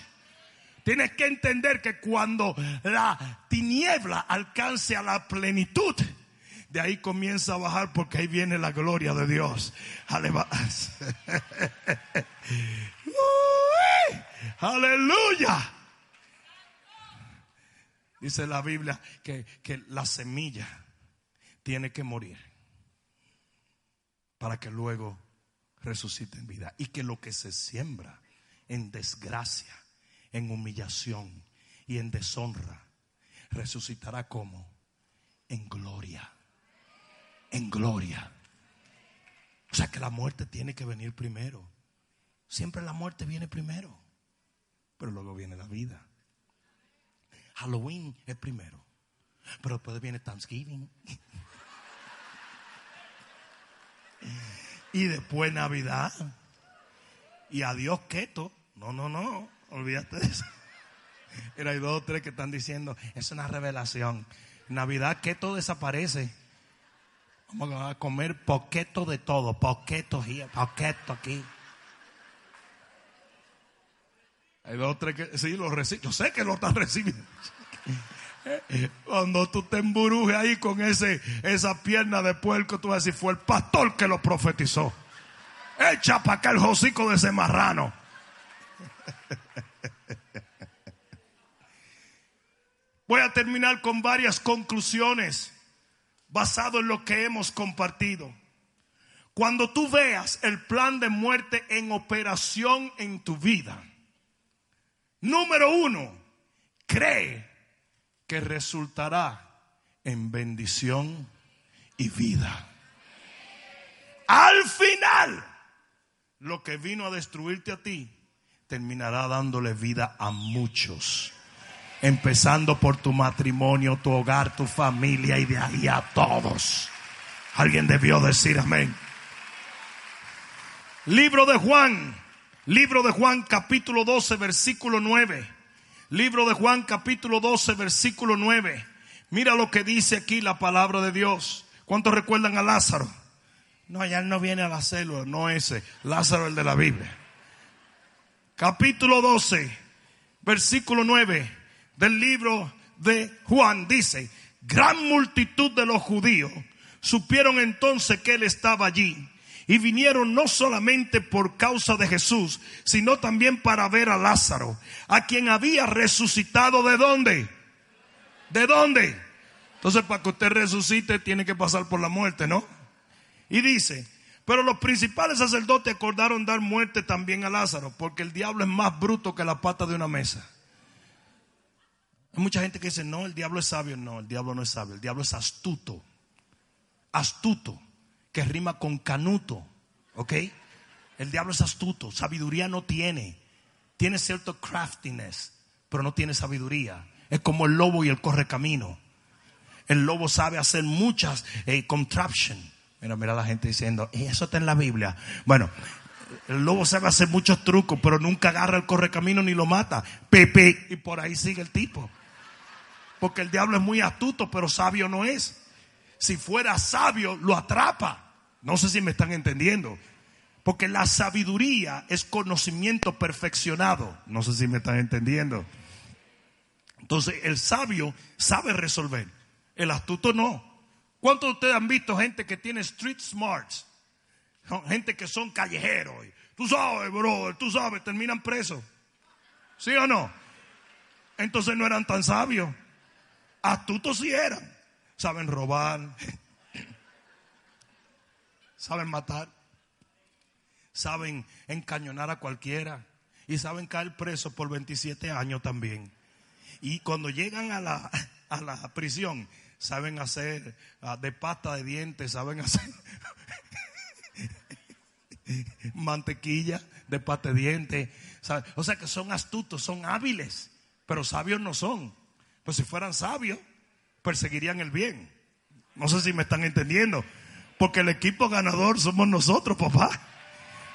Tienes que entender que cuando la tiniebla alcance a la plenitud, de ahí comienza a bajar porque ahí viene la gloria de Dios. Aleluya. Dice la Biblia que, que la semilla tiene que morir para que luego resucite en vida. Y que lo que se siembra en desgracia, en humillación y en deshonra, resucitará como en gloria en gloria. O sea que la muerte tiene que venir primero. Siempre la muerte viene primero, pero luego viene la vida. Halloween es primero, pero después viene Thanksgiving. y después Navidad. Y adiós keto. No, no, no. Olvídate de eso. Era hay dos o tres que están diciendo, es una revelación. Navidad keto desaparece. Vamos a comer poquito de todo, poquito aquí, poquito aquí. Hay dos tres que sí lo reciben. Yo sé que lo están recibiendo. Cuando tú te emburujes ahí con ese, esa pierna de puerco, tú vas a decir, fue el pastor que lo profetizó. Echa para acá el hocico de ese marrano. Voy a terminar con varias conclusiones basado en lo que hemos compartido. Cuando tú veas el plan de muerte en operación en tu vida, número uno, cree que resultará en bendición y vida. Al final, lo que vino a destruirte a ti, terminará dándole vida a muchos empezando por tu matrimonio, tu hogar, tu familia y de ahí a todos. Alguien debió decir amén. Libro de Juan, libro de Juan capítulo 12, versículo 9. Libro de Juan capítulo 12, versículo 9. Mira lo que dice aquí la palabra de Dios. ¿Cuántos recuerdan a Lázaro? No, allá no viene a la célula, no ese. Lázaro el de la Biblia. Capítulo 12, versículo 9 del libro de Juan dice, gran multitud de los judíos supieron entonces que él estaba allí y vinieron no solamente por causa de Jesús, sino también para ver a Lázaro, a quien había resucitado de dónde? ¿De dónde? Entonces para que usted resucite tiene que pasar por la muerte, ¿no? Y dice, pero los principales sacerdotes acordaron dar muerte también a Lázaro, porque el diablo es más bruto que la pata de una mesa. Hay mucha gente que dice, no, el diablo es sabio. No, el diablo no es sabio, el diablo es astuto. Astuto, que rima con canuto. ¿Ok? El diablo es astuto, sabiduría no tiene. Tiene cierto craftiness, pero no tiene sabiduría. Es como el lobo y el correcamino. El lobo sabe hacer muchas eh, contraptions. Mira, mira la gente diciendo, eso está en la Biblia. Bueno, el lobo sabe hacer muchos trucos, pero nunca agarra el correcamino ni lo mata. Pepe, y por ahí sigue el tipo. Porque el diablo es muy astuto, pero sabio no es. Si fuera sabio, lo atrapa. No sé si me están entendiendo. Porque la sabiduría es conocimiento perfeccionado. No sé si me están entendiendo. Entonces, el sabio sabe resolver. El astuto no. ¿Cuántos de ustedes han visto gente que tiene street smarts? Gente que son callejeros. Tú sabes, brother, tú sabes, terminan presos. ¿Sí o no? Entonces no eran tan sabios. Astutos sí eran. Saben robar. Saben matar. Saben encañonar a cualquiera. Y saben caer presos por 27 años también. Y cuando llegan a la, a la prisión, saben hacer ah, de pasta de dientes, saben hacer mantequilla de pasta de dientes. O sea que son astutos, son hábiles, pero sabios no son. Pues si fueran sabios, perseguirían el bien. No sé si me están entendiendo. Porque el equipo ganador somos nosotros, papá.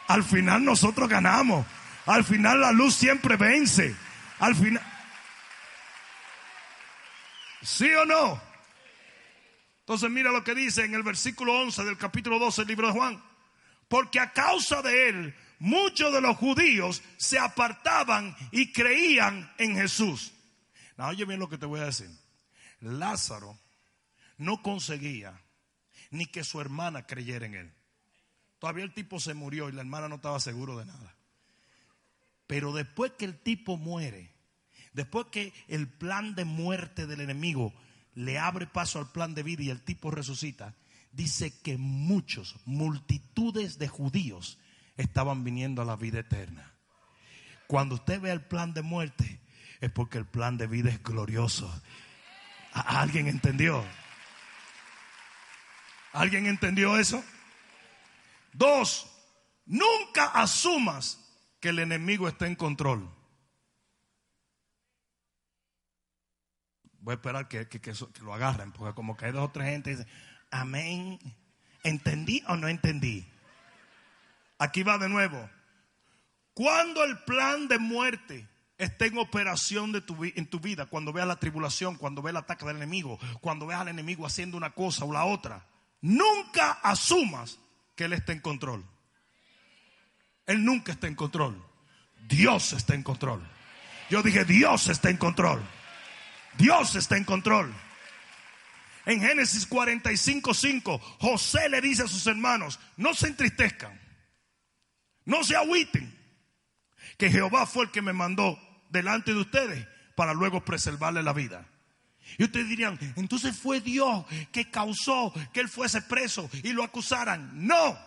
Al final nosotros ganamos. Al final la luz siempre vence. Al final... ¿Sí o no? Entonces mira lo que dice en el versículo 11 del capítulo 12 del libro de Juan. Porque a causa de él, muchos de los judíos se apartaban y creían en Jesús. Oye bien lo que te voy a decir. Lázaro no conseguía ni que su hermana creyera en él. Todavía el tipo se murió y la hermana no estaba seguro de nada. Pero después que el tipo muere, después que el plan de muerte del enemigo le abre paso al plan de vida y el tipo resucita, dice que muchos, multitudes de judíos estaban viniendo a la vida eterna. Cuando usted ve el plan de muerte, es porque el plan de vida es glorioso. ¿Alguien entendió? ¿Alguien entendió eso? Dos, nunca asumas que el enemigo está en control. Voy a esperar que, lo agarren, porque como que hay dos o tres gente dice, amén, ¿entendí o no entendí? Aquí va de nuevo. Cuando el plan de muerte esté en operación en tu vida, cuando veas la tribulación, cuando veas el ataque del enemigo, cuando veas al enemigo haciendo una cosa o la otra, nunca asumas que Él está en control. Él nunca está en control. Dios está en control. Yo dije, Dios está en control. Dios está en control. En Génesis 45, 5, José le dice a sus hermanos, no se entristezcan, no se agüiten, que Jehová fue el que me mandó delante de ustedes para luego preservarle la vida. Y ustedes dirían, entonces fue Dios que causó que él fuese preso y lo acusaran. No,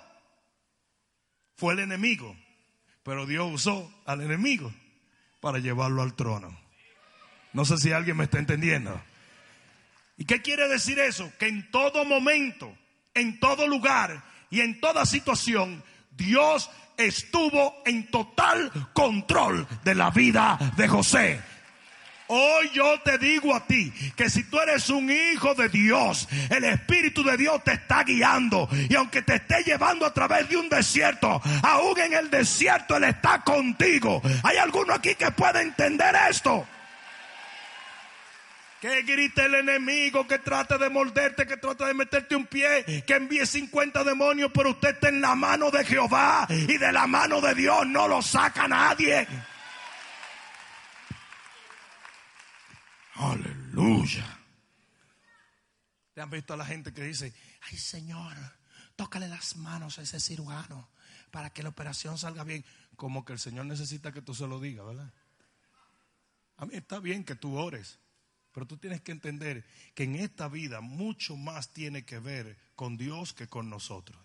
fue el enemigo. Pero Dios usó al enemigo para llevarlo al trono. No sé si alguien me está entendiendo. ¿Y qué quiere decir eso? Que en todo momento, en todo lugar y en toda situación, Dios estuvo en total control de la vida de José. Hoy yo te digo a ti que si tú eres un hijo de Dios, el Espíritu de Dios te está guiando. Y aunque te esté llevando a través de un desierto, aún en el desierto Él está contigo. ¿Hay alguno aquí que pueda entender esto? Que grite el enemigo, que trate de morderte, que trate de meterte un pie, que envíe 50 demonios, pero usted está en la mano de Jehová y de la mano de Dios no lo saca nadie. Aleluya. ¿Te han visto a la gente que dice, ay Señor, tócale las manos a ese cirujano para que la operación salga bien? Como que el Señor necesita que tú se lo digas, ¿verdad? A mí está bien que tú ores, pero tú tienes que entender que en esta vida mucho más tiene que ver con Dios que con nosotros.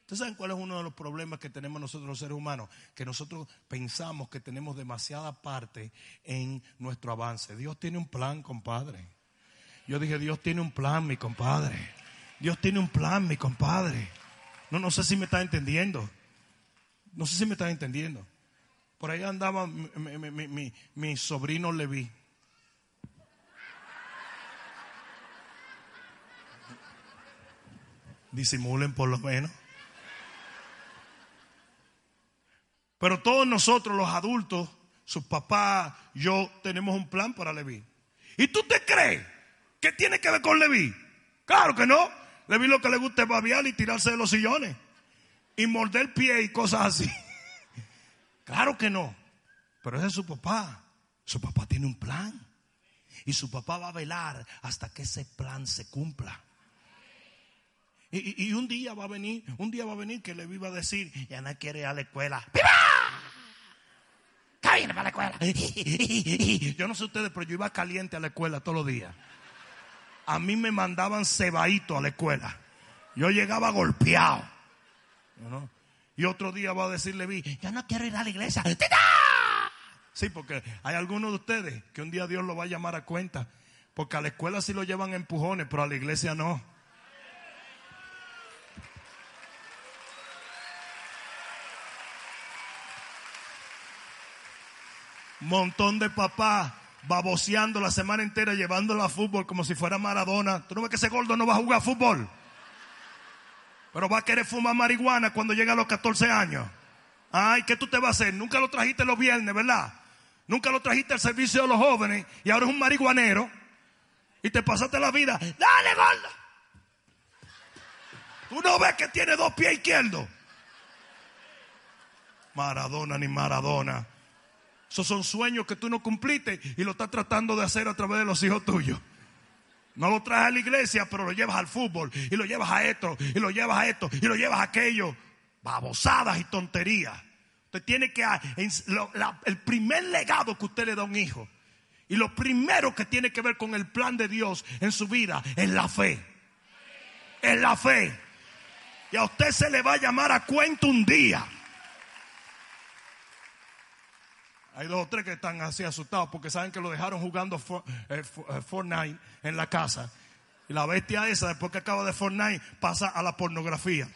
¿Ustedes saben cuál es uno de los problemas que tenemos nosotros los seres humanos? Que nosotros pensamos que tenemos demasiada parte en nuestro avance. Dios tiene un plan, compadre. Yo dije, Dios tiene un plan, mi compadre. Dios tiene un plan, mi compadre. No, no sé si me está entendiendo. No sé si me está entendiendo. Por ahí andaba mi, mi, sobrino Leví. Disimulen por lo menos. Pero todos nosotros, los adultos, sus papás, yo, tenemos un plan para Leví. ¿Y tú te crees que tiene que ver con Leví? Claro que no. Leví lo que le gusta es babiar y tirarse de los sillones. Y morder pie y cosas así. Claro que no. Pero ese es su papá. Su papá tiene un plan. Y su papá va a velar hasta que ese plan se cumpla. Y, un día va a venir, un día va a venir que le iba a decir, ya no quiere ir a la escuela. ¡Viva! ¿Qué viene para la escuela? Yo no sé ustedes, pero yo iba caliente a la escuela todos los días. A mí me mandaban cebadito a la escuela. Yo llegaba golpeado. Y otro día va a decirle, vi, yo no quiero ir a la iglesia. Sí, porque hay algunos de ustedes que un día Dios lo va a llamar a cuenta. Porque a la escuela sí lo llevan empujones, pero a la iglesia no. Montón de papás baboseando la semana entera, llevándolo a fútbol como si fuera Maradona. ¿Tú no ves que ese gordo no va a jugar fútbol? Pero va a querer fumar marihuana cuando llegue a los 14 años. Ay, ¿qué tú te vas a hacer? Nunca lo trajiste los viernes, ¿verdad? Nunca lo trajiste al servicio de los jóvenes y ahora es un marihuanero. Y te pasaste la vida. Dale, gordo. Tú no ves que tiene dos pies izquierdos. Maradona ni Maradona. Esos son sueños que tú no cumpliste y lo estás tratando de hacer a través de los hijos tuyos. No lo traes a la iglesia, pero lo llevas al fútbol y lo llevas a esto y lo llevas a esto y lo llevas a aquello. Babosadas y tonterías. Usted tiene que, el primer legado que usted le da a un hijo y lo primero que tiene que ver con el plan de Dios en su vida es la fe. Es la fe. Y a usted se le va a llamar a cuento un día. Hay dos o tres que están así asustados porque saben que lo dejaron jugando eh, eh, Fortnite en la casa. Y la bestia esa, después que acaba de Fortnite, pasa a la pornografía.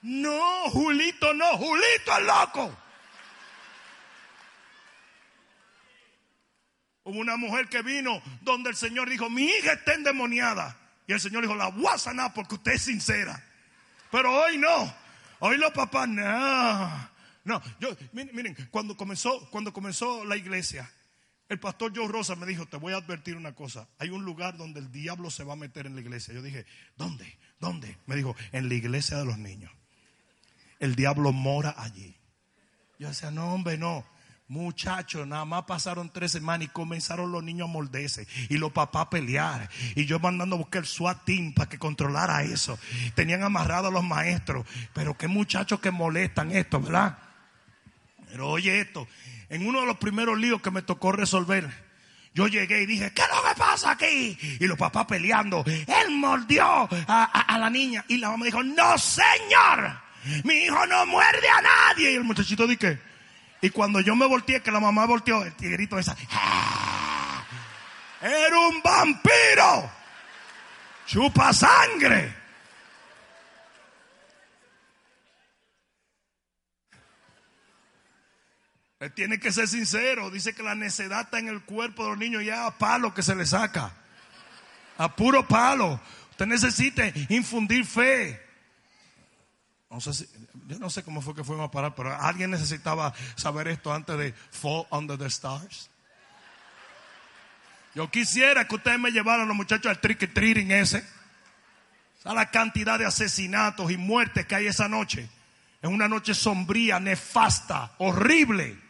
No, Julito, no, Julito es loco. Hubo una mujer que vino donde el Señor dijo, mi hija está endemoniada. Y el Señor dijo, la voy a porque usted es sincera. Pero hoy no. Hoy los papás, no. No, yo, miren, cuando comenzó, cuando comenzó la iglesia, el pastor Joe Rosa me dijo, te voy a advertir una cosa, hay un lugar donde el diablo se va a meter en la iglesia. Yo dije, ¿dónde? ¿Dónde? Me dijo, en la iglesia de los niños. El diablo mora allí. Yo decía, no, hombre, no. Muchachos, nada más pasaron tres semanas y comenzaron los niños a morderse y los papás a pelear. Y yo mandando a buscar el SWAT team para que controlara eso. Tenían amarrados a los maestros. Pero qué muchachos que molestan esto, ¿verdad? Pero oye esto, en uno de los primeros líos que me tocó resolver, yo llegué y dije, ¿qué es lo que pasa aquí? Y los papás peleando, él mordió a, la niña. Y la mamá dijo, no señor, mi hijo no muerde a nadie. Y el muchachito dije, y cuando yo me volteé, que la mamá volteó, el tigrito esa, ¡Ah! era un vampiro, chupa sangre. Tiene que ser sincero. Dice que la necedad está en el cuerpo de los niños ya a palo que se le saca. A puro palo. Usted necesita infundir fe. No sé yo no sé cómo fue que fuimos a parar, pero alguien necesitaba saber esto antes de Fall Under the Stars. Yo quisiera que ustedes me llevaran los muchachos al trick treating ese. A la cantidad de asesinatos y muertes que hay esa noche. Es una noche sombría, nefasta, horrible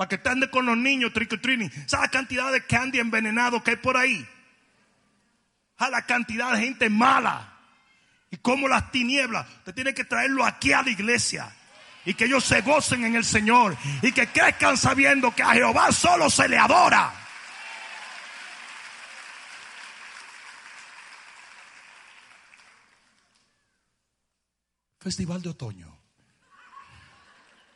para que te con los niños trick-or-treating. ¿Sabes la cantidad de candy envenenado que hay por ahí? A la cantidad de gente mala. Y como las tinieblas, te tiene que traerlo aquí a la iglesia. Y que ellos se gocen en el Señor. Y que crezcan sabiendo que a Jehová solo se le adora. Festival de otoño.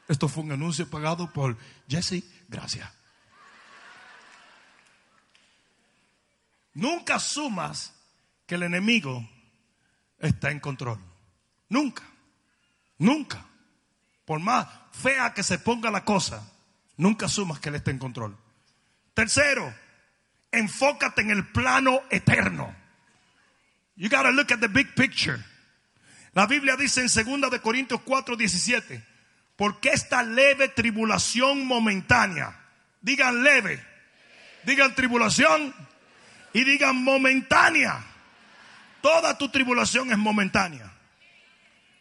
Esto fue un anuncio pagado por Jesse. Gracias. Nunca asumas que el enemigo está en control. Nunca. Nunca. Por más fea que se ponga la cosa, nunca asumas que él está en control. Tercero, enfócate en el plano eterno. You gotta look at the big picture. La Biblia dice en 2 de Corintios 4, 17 porque esta leve tribulación momentánea, digan leve, Digan tribulación y digan momentánea. Toda tu tribulación es momentánea.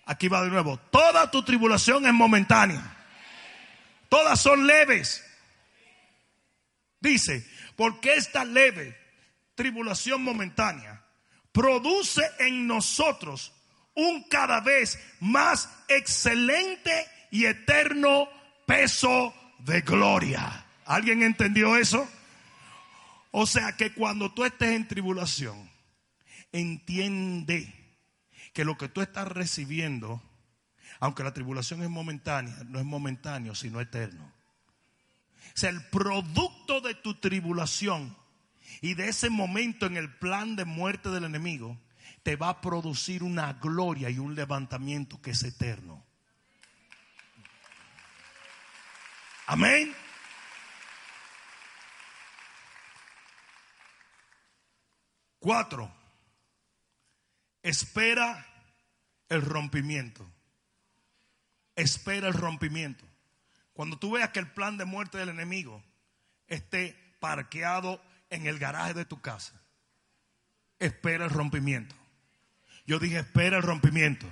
Aquí va de nuevo. Toda tu tribulación es momentánea. Todas son leves. Dice, porque esta leve tribulación momentánea produce en nosotros un cada vez más excelente y eterno peso de gloria. ¿Alguien entendió eso? O sea que cuando tú estés en tribulación, entiende que lo que tú estás recibiendo, aunque la tribulación es momentánea, no es momentáneo, sino eterno. O sea, el producto de tu tribulación y de ese momento en el plan de muerte del enemigo te va a producir una gloria y un levantamiento que es eterno. Amén. Cuatro, espera el rompimiento. Espera el rompimiento. Cuando tú veas que el plan de muerte del enemigo esté parqueado en el garaje de tu casa, espera el rompimiento. Yo dije, espera el rompimiento.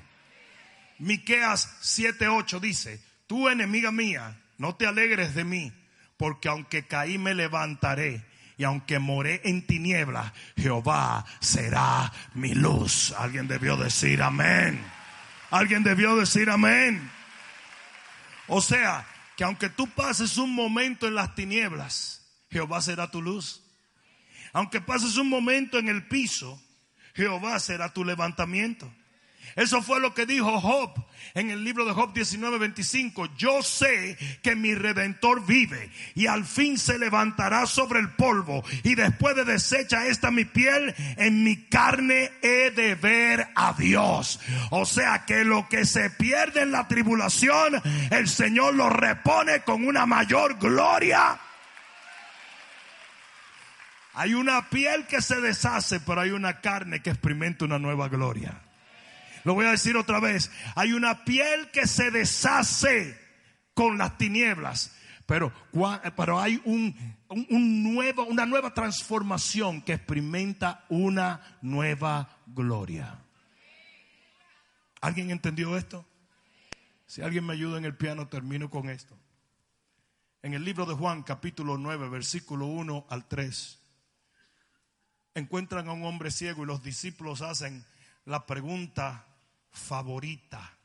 Miqueas 7:8 dice, tú enemiga mía, no te alegres de mí, porque aunque caí me levantaré y aunque moré en tinieblas, Jehová será mi luz. Alguien debió decir amén. Alguien debió decir amén. O sea, que aunque tú pases un momento en las tinieblas, Jehová será tu luz. Aunque pases un momento en el piso, Jehová será tu levantamiento. Eso fue lo que dijo Job en el libro de Job 19:25. Yo sé que mi redentor vive y al fin se levantará sobre el polvo y después de deshecha esta mi piel, en mi carne he de ver a Dios. O sea que lo que se pierde en la tribulación, el Señor lo repone con una mayor gloria. Hay una piel que se deshace, pero hay una carne que experimenta una nueva gloria. Lo voy a decir otra vez. Hay una piel que se deshace con las tinieblas. Pero, pero hay un, nuevo, una nueva transformación que experimenta una nueva gloria. ¿Alguien entendió esto? Si alguien me ayuda en el piano, termino con esto. En el libro de Juan, capítulo 9, versículo 1 al 3, encuentran a un hombre ciego y los discípulos hacen la pregunta favorita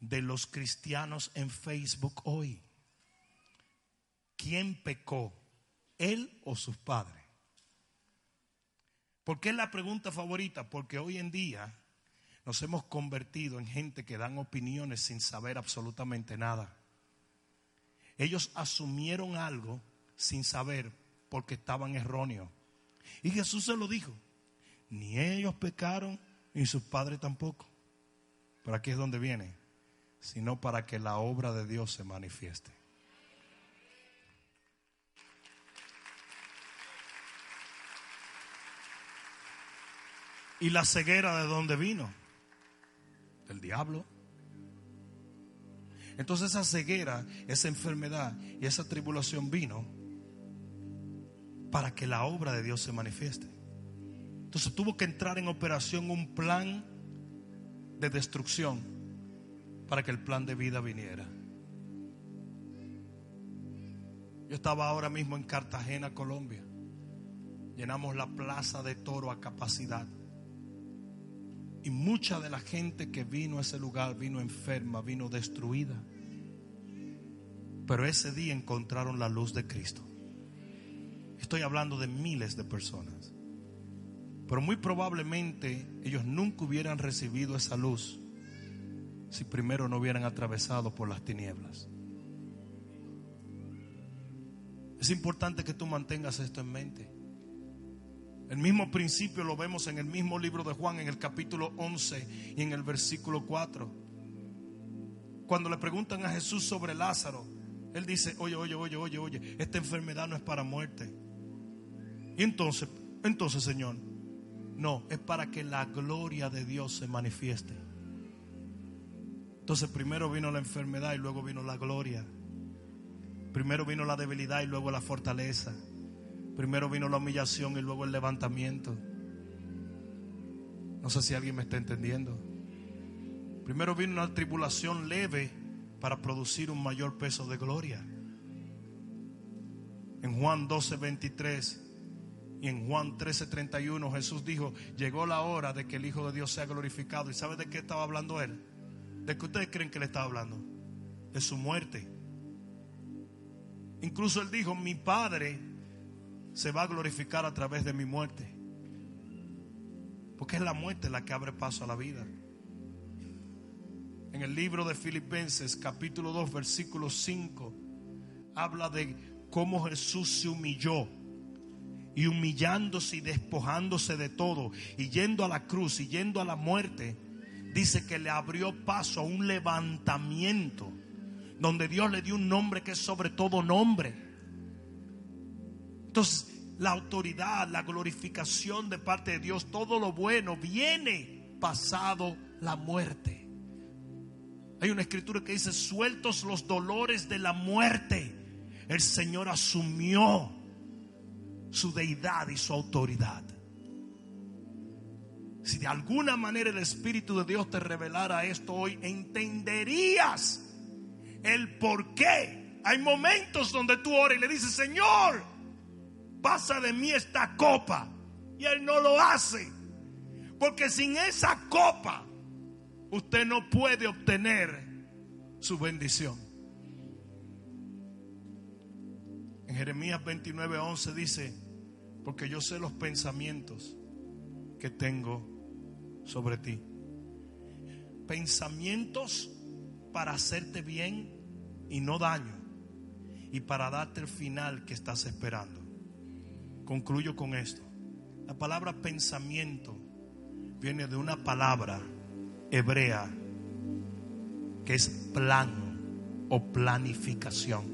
de los cristianos en Facebook hoy? ¿Quién pecó? ¿Él o sus padres? ¿Por qué es la pregunta favorita? Porque hoy en día nos hemos convertido en gente que dan opiniones sin saber absolutamente nada. Ellos asumieron algo sin saber porque estaban erróneos. Y Jesús se lo dijo. Ni ellos pecaron, ni sus padres tampoco. Pero aquí es donde viene, sino para que la obra de Dios se manifieste. ¿Y la ceguera de dónde vino? Del diablo. Entonces esa ceguera, esa enfermedad y esa tribulación vino para que la obra de Dios se manifieste. Entonces tuvo que entrar en operación un plan de destrucción para que el plan de vida viniera. Yo estaba ahora mismo en Cartagena, Colombia. Llenamos la plaza de toro a capacidad. Y mucha de la gente que vino a ese lugar vino enferma, vino destruida. Pero ese día encontraron la luz de Cristo. Estoy hablando de miles de personas. Pero muy probablemente ellos nunca hubieran recibido esa luz si primero no hubieran atravesado por las tinieblas. Es importante que tú mantengas esto en mente. El mismo principio lo vemos en el mismo libro de Juan, en el capítulo 11 y en el versículo 4. Cuando le preguntan a Jesús sobre Lázaro, él dice, oye, oye, oye, oye, oye, esta enfermedad no es para muerte. Y entonces, entonces, Señor, no, es para que la gloria de Dios se manifieste. Entonces primero vino la enfermedad y luego vino la gloria. Primero vino la debilidad y luego la fortaleza. Primero vino la humillación y luego el levantamiento. No sé si alguien me está entendiendo. Primero vino una tribulación leve para producir un mayor peso de gloria. En Juan 12, 23 y en Juan 13, 31 Jesús dijo, llegó la hora de que el Hijo de Dios sea glorificado. ¿Y sabe de qué estaba hablando él? ¿De qué ustedes creen que le estaba hablando? De su muerte. Incluso él dijo, mi Padre se va a glorificar a través de mi muerte. Porque es la muerte la que abre paso a la vida. En el libro de Filipenses capítulo 2 versículo 5 habla de cómo Jesús se humilló y humillándose y despojándose de todo y yendo a la cruz y yendo a la muerte, dice que le abrió paso a un levantamiento donde Dios le dio un nombre que es sobre todo nombre. Entonces, la autoridad, la glorificación de parte de Dios, todo lo bueno viene pasado la muerte. Hay una escritura que dice, sueltos los dolores de la muerte, el Señor asumió su deidad y su autoridad. Si de alguna manera el Espíritu de Dios te revelara esto hoy, entenderías el por qué. Hay momentos donde tú oras y le dices, Señor, pasa de mí esta copa. Y Él no lo hace. Porque sin esa copa, usted no puede obtener su bendición. En Jeremías 29, 11 dice, porque yo sé los pensamientos que tengo sobre ti. Pensamientos para hacerte bien y no daño. Y para darte el final que estás esperando. Concluyo con esto. La palabra pensamiento viene de una palabra hebrea que es plan o planificación.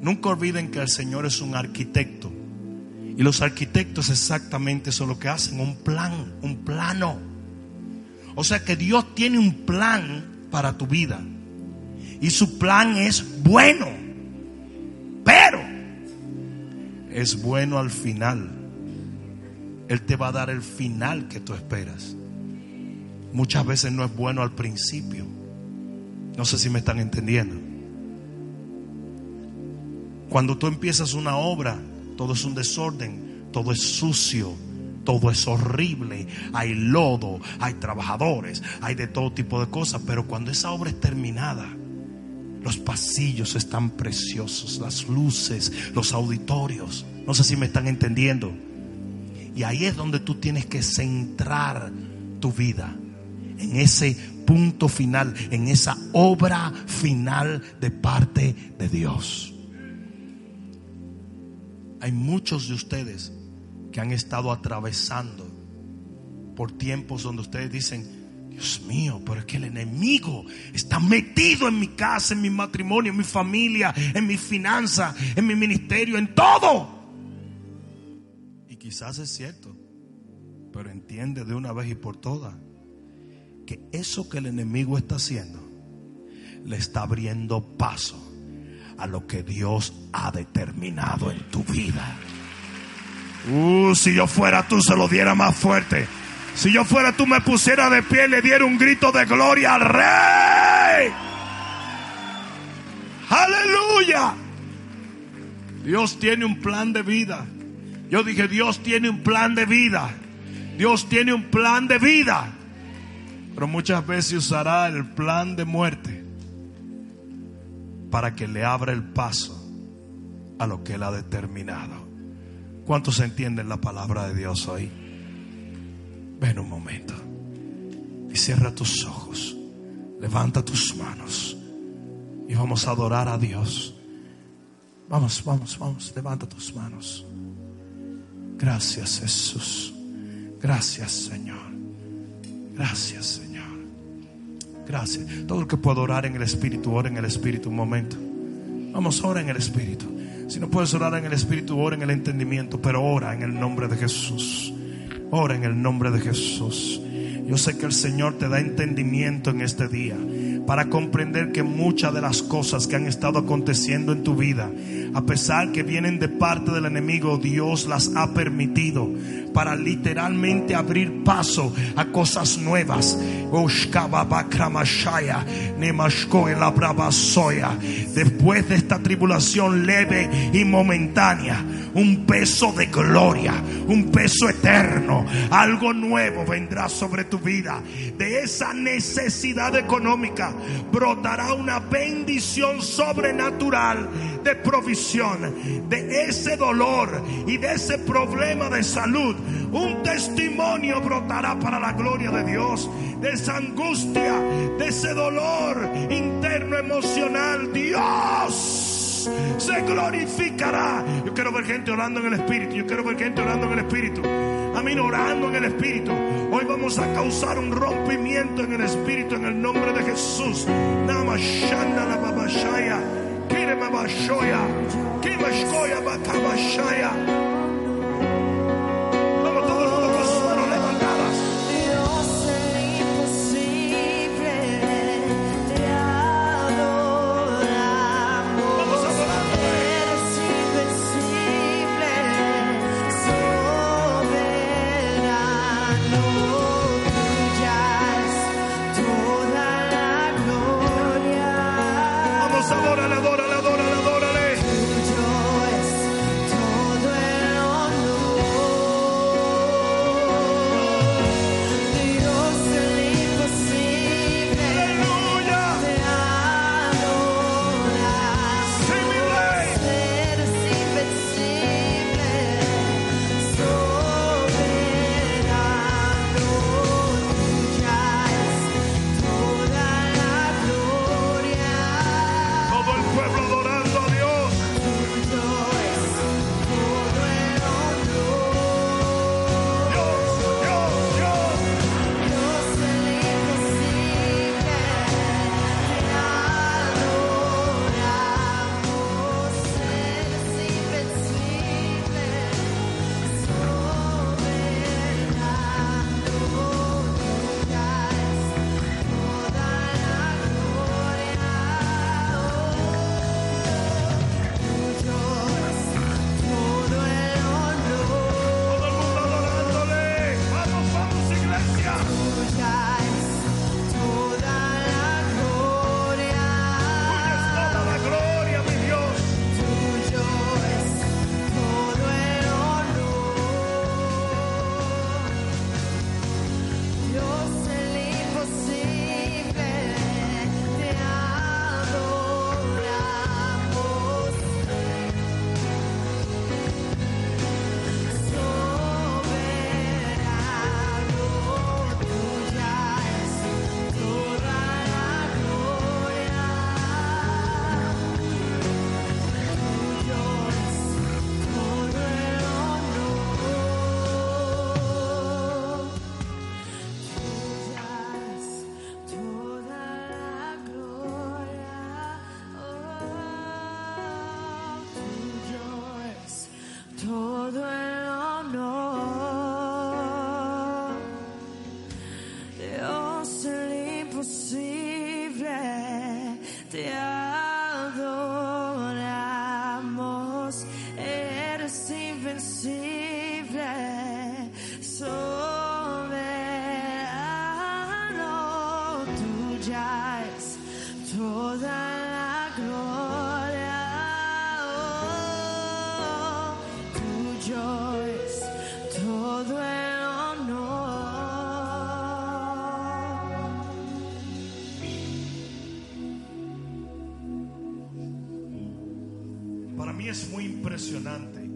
Nunca olviden que el Señor es un arquitecto. Y los arquitectos exactamente son lo que hacen, un plan, un plano. O sea que Dios tiene un plan para tu vida. Y su plan es bueno. Pero es bueno al final. Él te va a dar el final que tú esperas. Muchas veces no es bueno al principio. No sé si me están entendiendo. Cuando tú empiezas una obra, todo es un desorden, todo es sucio, todo es horrible, hay lodo, hay trabajadores, hay de todo tipo de cosas, pero cuando esa obra es terminada, los pasillos están preciosos, las luces, los auditorios, no sé si me están entendiendo. Y ahí es donde tú tienes que centrar tu vida, en ese punto final, en esa obra final de parte de Dios. Hay muchos de ustedes que han estado atravesando por tiempos donde ustedes dicen, Dios mío, pero es que el enemigo está metido en mi casa, en mi matrimonio, en mi familia, en mi finanza, en mi ministerio, en todo. Y quizás es cierto, pero entiende de una vez y por todas que eso que el enemigo está haciendo le está abriendo paso a lo que Dios ha determinado en tu vida. Uh, si yo fuera tú, se lo diera más fuerte. Si yo fuera tú, me pusiera de pie y le diera un grito de gloria al Rey. Aleluya. Dios tiene un plan de vida. Yo dije, Dios tiene un plan de vida. Dios tiene un plan de vida. Pero muchas veces usará el plan de muerte para que le abra el paso a lo que Él ha determinado. ¿Cuántos entienden la palabra de Dios hoy? Ven un momento y cierra tus ojos, levanta tus manos y vamos a adorar a Dios. Vamos, vamos, vamos, levanta tus manos. Gracias Jesús. Gracias Señor. Gracias Señor. Gracias. Todo el que pueda orar en el Espíritu, ora en el Espíritu un momento. Vamos, ora en el Espíritu. Si no puedes orar en el Espíritu, ora en el entendimiento, pero ora en el nombre de Jesús. Ora en el nombre de Jesús. Yo sé que el Señor te da entendimiento en este día para comprender que muchas de las cosas que han estado aconteciendo en tu vida, a pesar que vienen de parte del enemigo, Dios las ha permitido para literalmente abrir paso a cosas nuevas. Después de esta tribulación leve y momentánea, un peso de gloria, un peso eterno, algo nuevo vendrá sobre tu vida. De esa necesidad económica brotará una bendición sobrenatural de provisión. De ese dolor y de ese problema de salud, un testimonio brotará para la gloria de Dios. De esa angustia, de ese dolor interno emocional, Dios se glorificará. Yo quiero ver gente orando en el Espíritu. Yo quiero ver gente orando en el Espíritu. Amén, orando en el Espíritu. Hoy vamos a causar un rompimiento en el Espíritu en el nombre de Jesús. Namashanda la babashaya. Kiremabashoya, Kimashkoya Batabashaya. Para mí es muy impresionante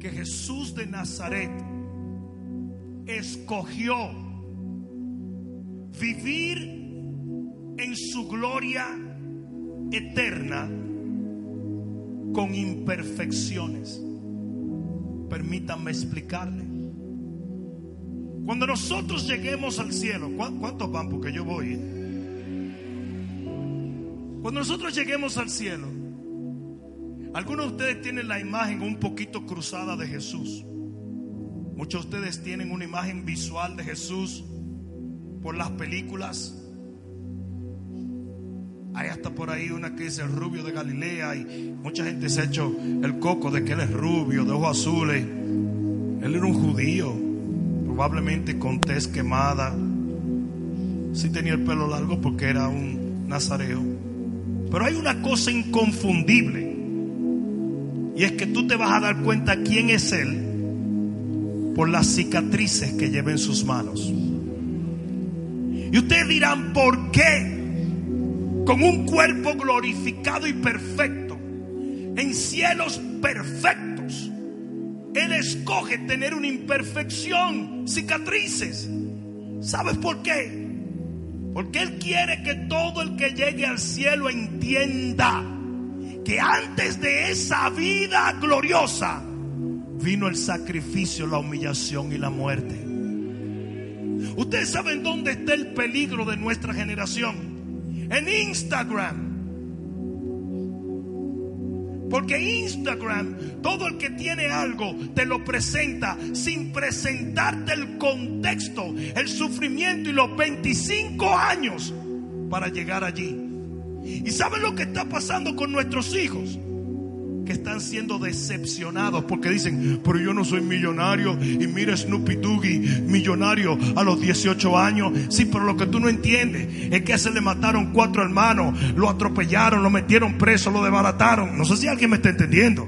que Jesús de Nazaret escogió vivir en su gloria eterna con imperfecciones. Permítanme explicarle. Cuando nosotros lleguemos al cielo, ¿cuá- ¿cuántos van? Porque yo voy. eh? Cuando nosotros lleguemos al cielo, algunos de ustedes tienen la imagen un poquito cruzada de Jesús. Muchos de ustedes tienen una imagen visual de Jesús por las películas. Hay hasta por ahí una que dice el rubio de Galilea y mucha gente se ha hecho el coco de que él es rubio, de ojos azules. Él era un judío, probablemente con tez quemada. Sí tenía el pelo largo porque era un nazareo. Pero hay una cosa inconfundible. Y es que tú te vas a dar cuenta quién es él por las cicatrices que lleva en sus manos. Y ustedes dirán, ¿por qué? Con un cuerpo glorificado y perfecto, en cielos perfectos, Él escoge tener una imperfección, cicatrices. ¿Sabes por qué? Porque Él quiere que todo el que llegue al cielo entienda que antes de esa vida gloriosa vino el sacrificio, la humillación y la muerte. Ustedes saben dónde está el peligro de nuestra generación. En Instagram. Porque Instagram, todo el que tiene algo, te lo presenta sin presentarte el contexto, el sufrimiento y los 25 años para llegar allí. ¿Y saben lo que está pasando con nuestros hijos? Que están siendo decepcionados porque dicen, pero yo no soy millonario y mira Snoopy Doogie, millonario a los 18 años. Sí, pero lo que tú no entiendes es que a ese le mataron cuatro hermanos, lo atropellaron, lo metieron preso, lo desbarataron. No sé si alguien me está entendiendo.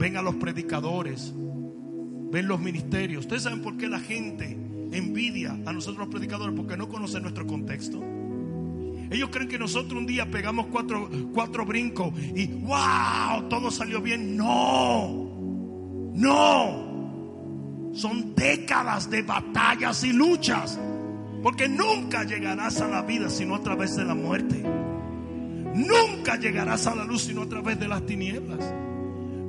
Ven a los predicadores, ven los ministerios. ¿Ustedes saben por qué la gente envidia a nosotros los predicadores? Porque no conocen nuestro contexto. Ellos creen que nosotros un día pegamos cuatro, cuatro brincos y wow, todo salió bien. No, no. Son décadas de batallas y luchas. Porque nunca llegarás a la vida sino a través de la muerte. Nunca llegarás a la luz sino a través de las tinieblas.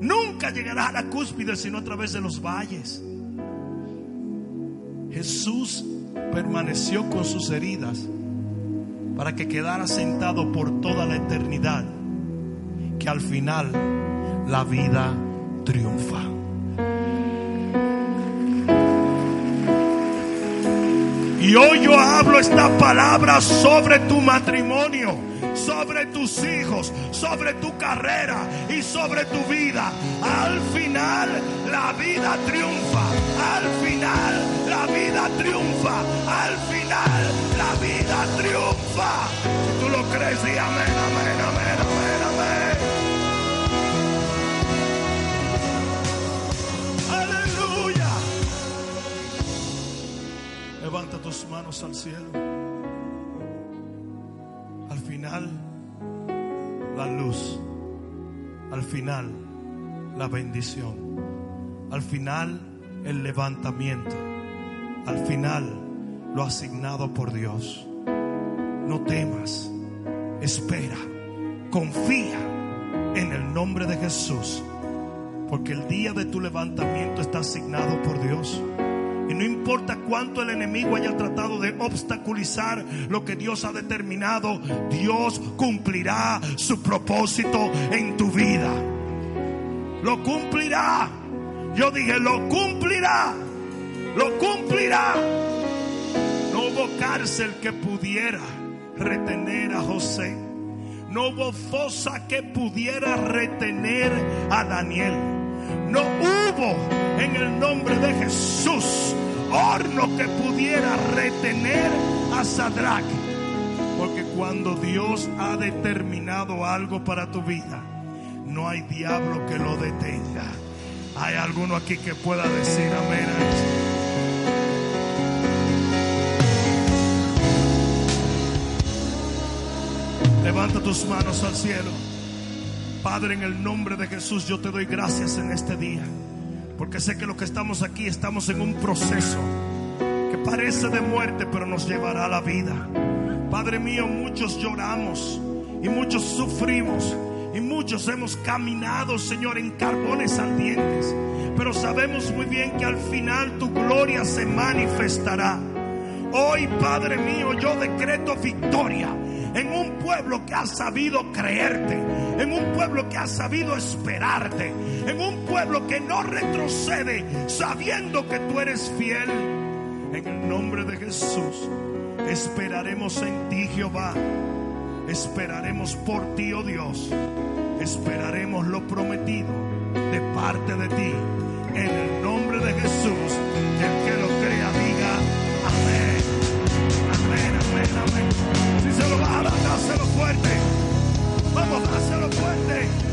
Nunca llegarás a la cúspide sino a través de los valles. Jesús permaneció con sus heridas para que quedara sentado por toda la eternidad, que al final la vida triunfa. Y hoy yo hablo esta palabra sobre tu matrimonio, sobre tus hijos, sobre tu carrera y sobre tu vida. Al final la vida triunfa. Al final la vida triunfa. Al final la vida triunfa. Si tú lo crees, di amén, amén, amén, amén, amén. Aleluya. Levanta tus manos al cielo. Al final, la luz. Al final, la bendición. Al final, el levantamiento. Al final, lo asignado por Dios. No temas. Espera. Confía en el nombre de Jesús. Porque el día de tu levantamiento está asignado por Dios. Y no importa cuánto el enemigo haya tratado de obstaculizar lo que Dios ha determinado, Dios cumplirá su propósito en tu vida. Lo cumplirá. Yo dije, lo cumplirá. Lo cumplirá. No hubo cárcel que pudiera retener a José. No hubo fosa que pudiera retener a Daniel. No hubo en el nombre de Jesús horno que pudiera retener a Sadrach. Porque cuando Dios ha determinado algo para tu vida, no hay diablo que lo detenga. Hay alguno aquí que pueda decir amén a. Levanta tus manos al cielo. Padre, en el nombre de Jesús, yo te doy gracias en este día. Porque sé que los que estamos aquí estamos en un proceso que parece de muerte, pero nos llevará a la vida. Padre mío, muchos lloramos y muchos sufrimos y muchos hemos caminado, Señor, en carbones ardientes. Pero sabemos muy bien que al final tu gloria se manifestará. Hoy, Padre mío, yo decreto victoria en un pueblo que ha sabido creerte, en un pueblo que ha sabido esperarte, en un pueblo que no retrocede sabiendo que tú eres fiel. En el nombre de Jesús, esperaremos en ti, Jehová. Esperaremos por ti, oh Dios. Esperaremos lo prometido de parte de ti. En el nombre de Jesús, el que lo crea, diga amén. Amén, amén, amén. Si se lo vas a dar, dáselo fuerte. Vamos, dáselo fuerte.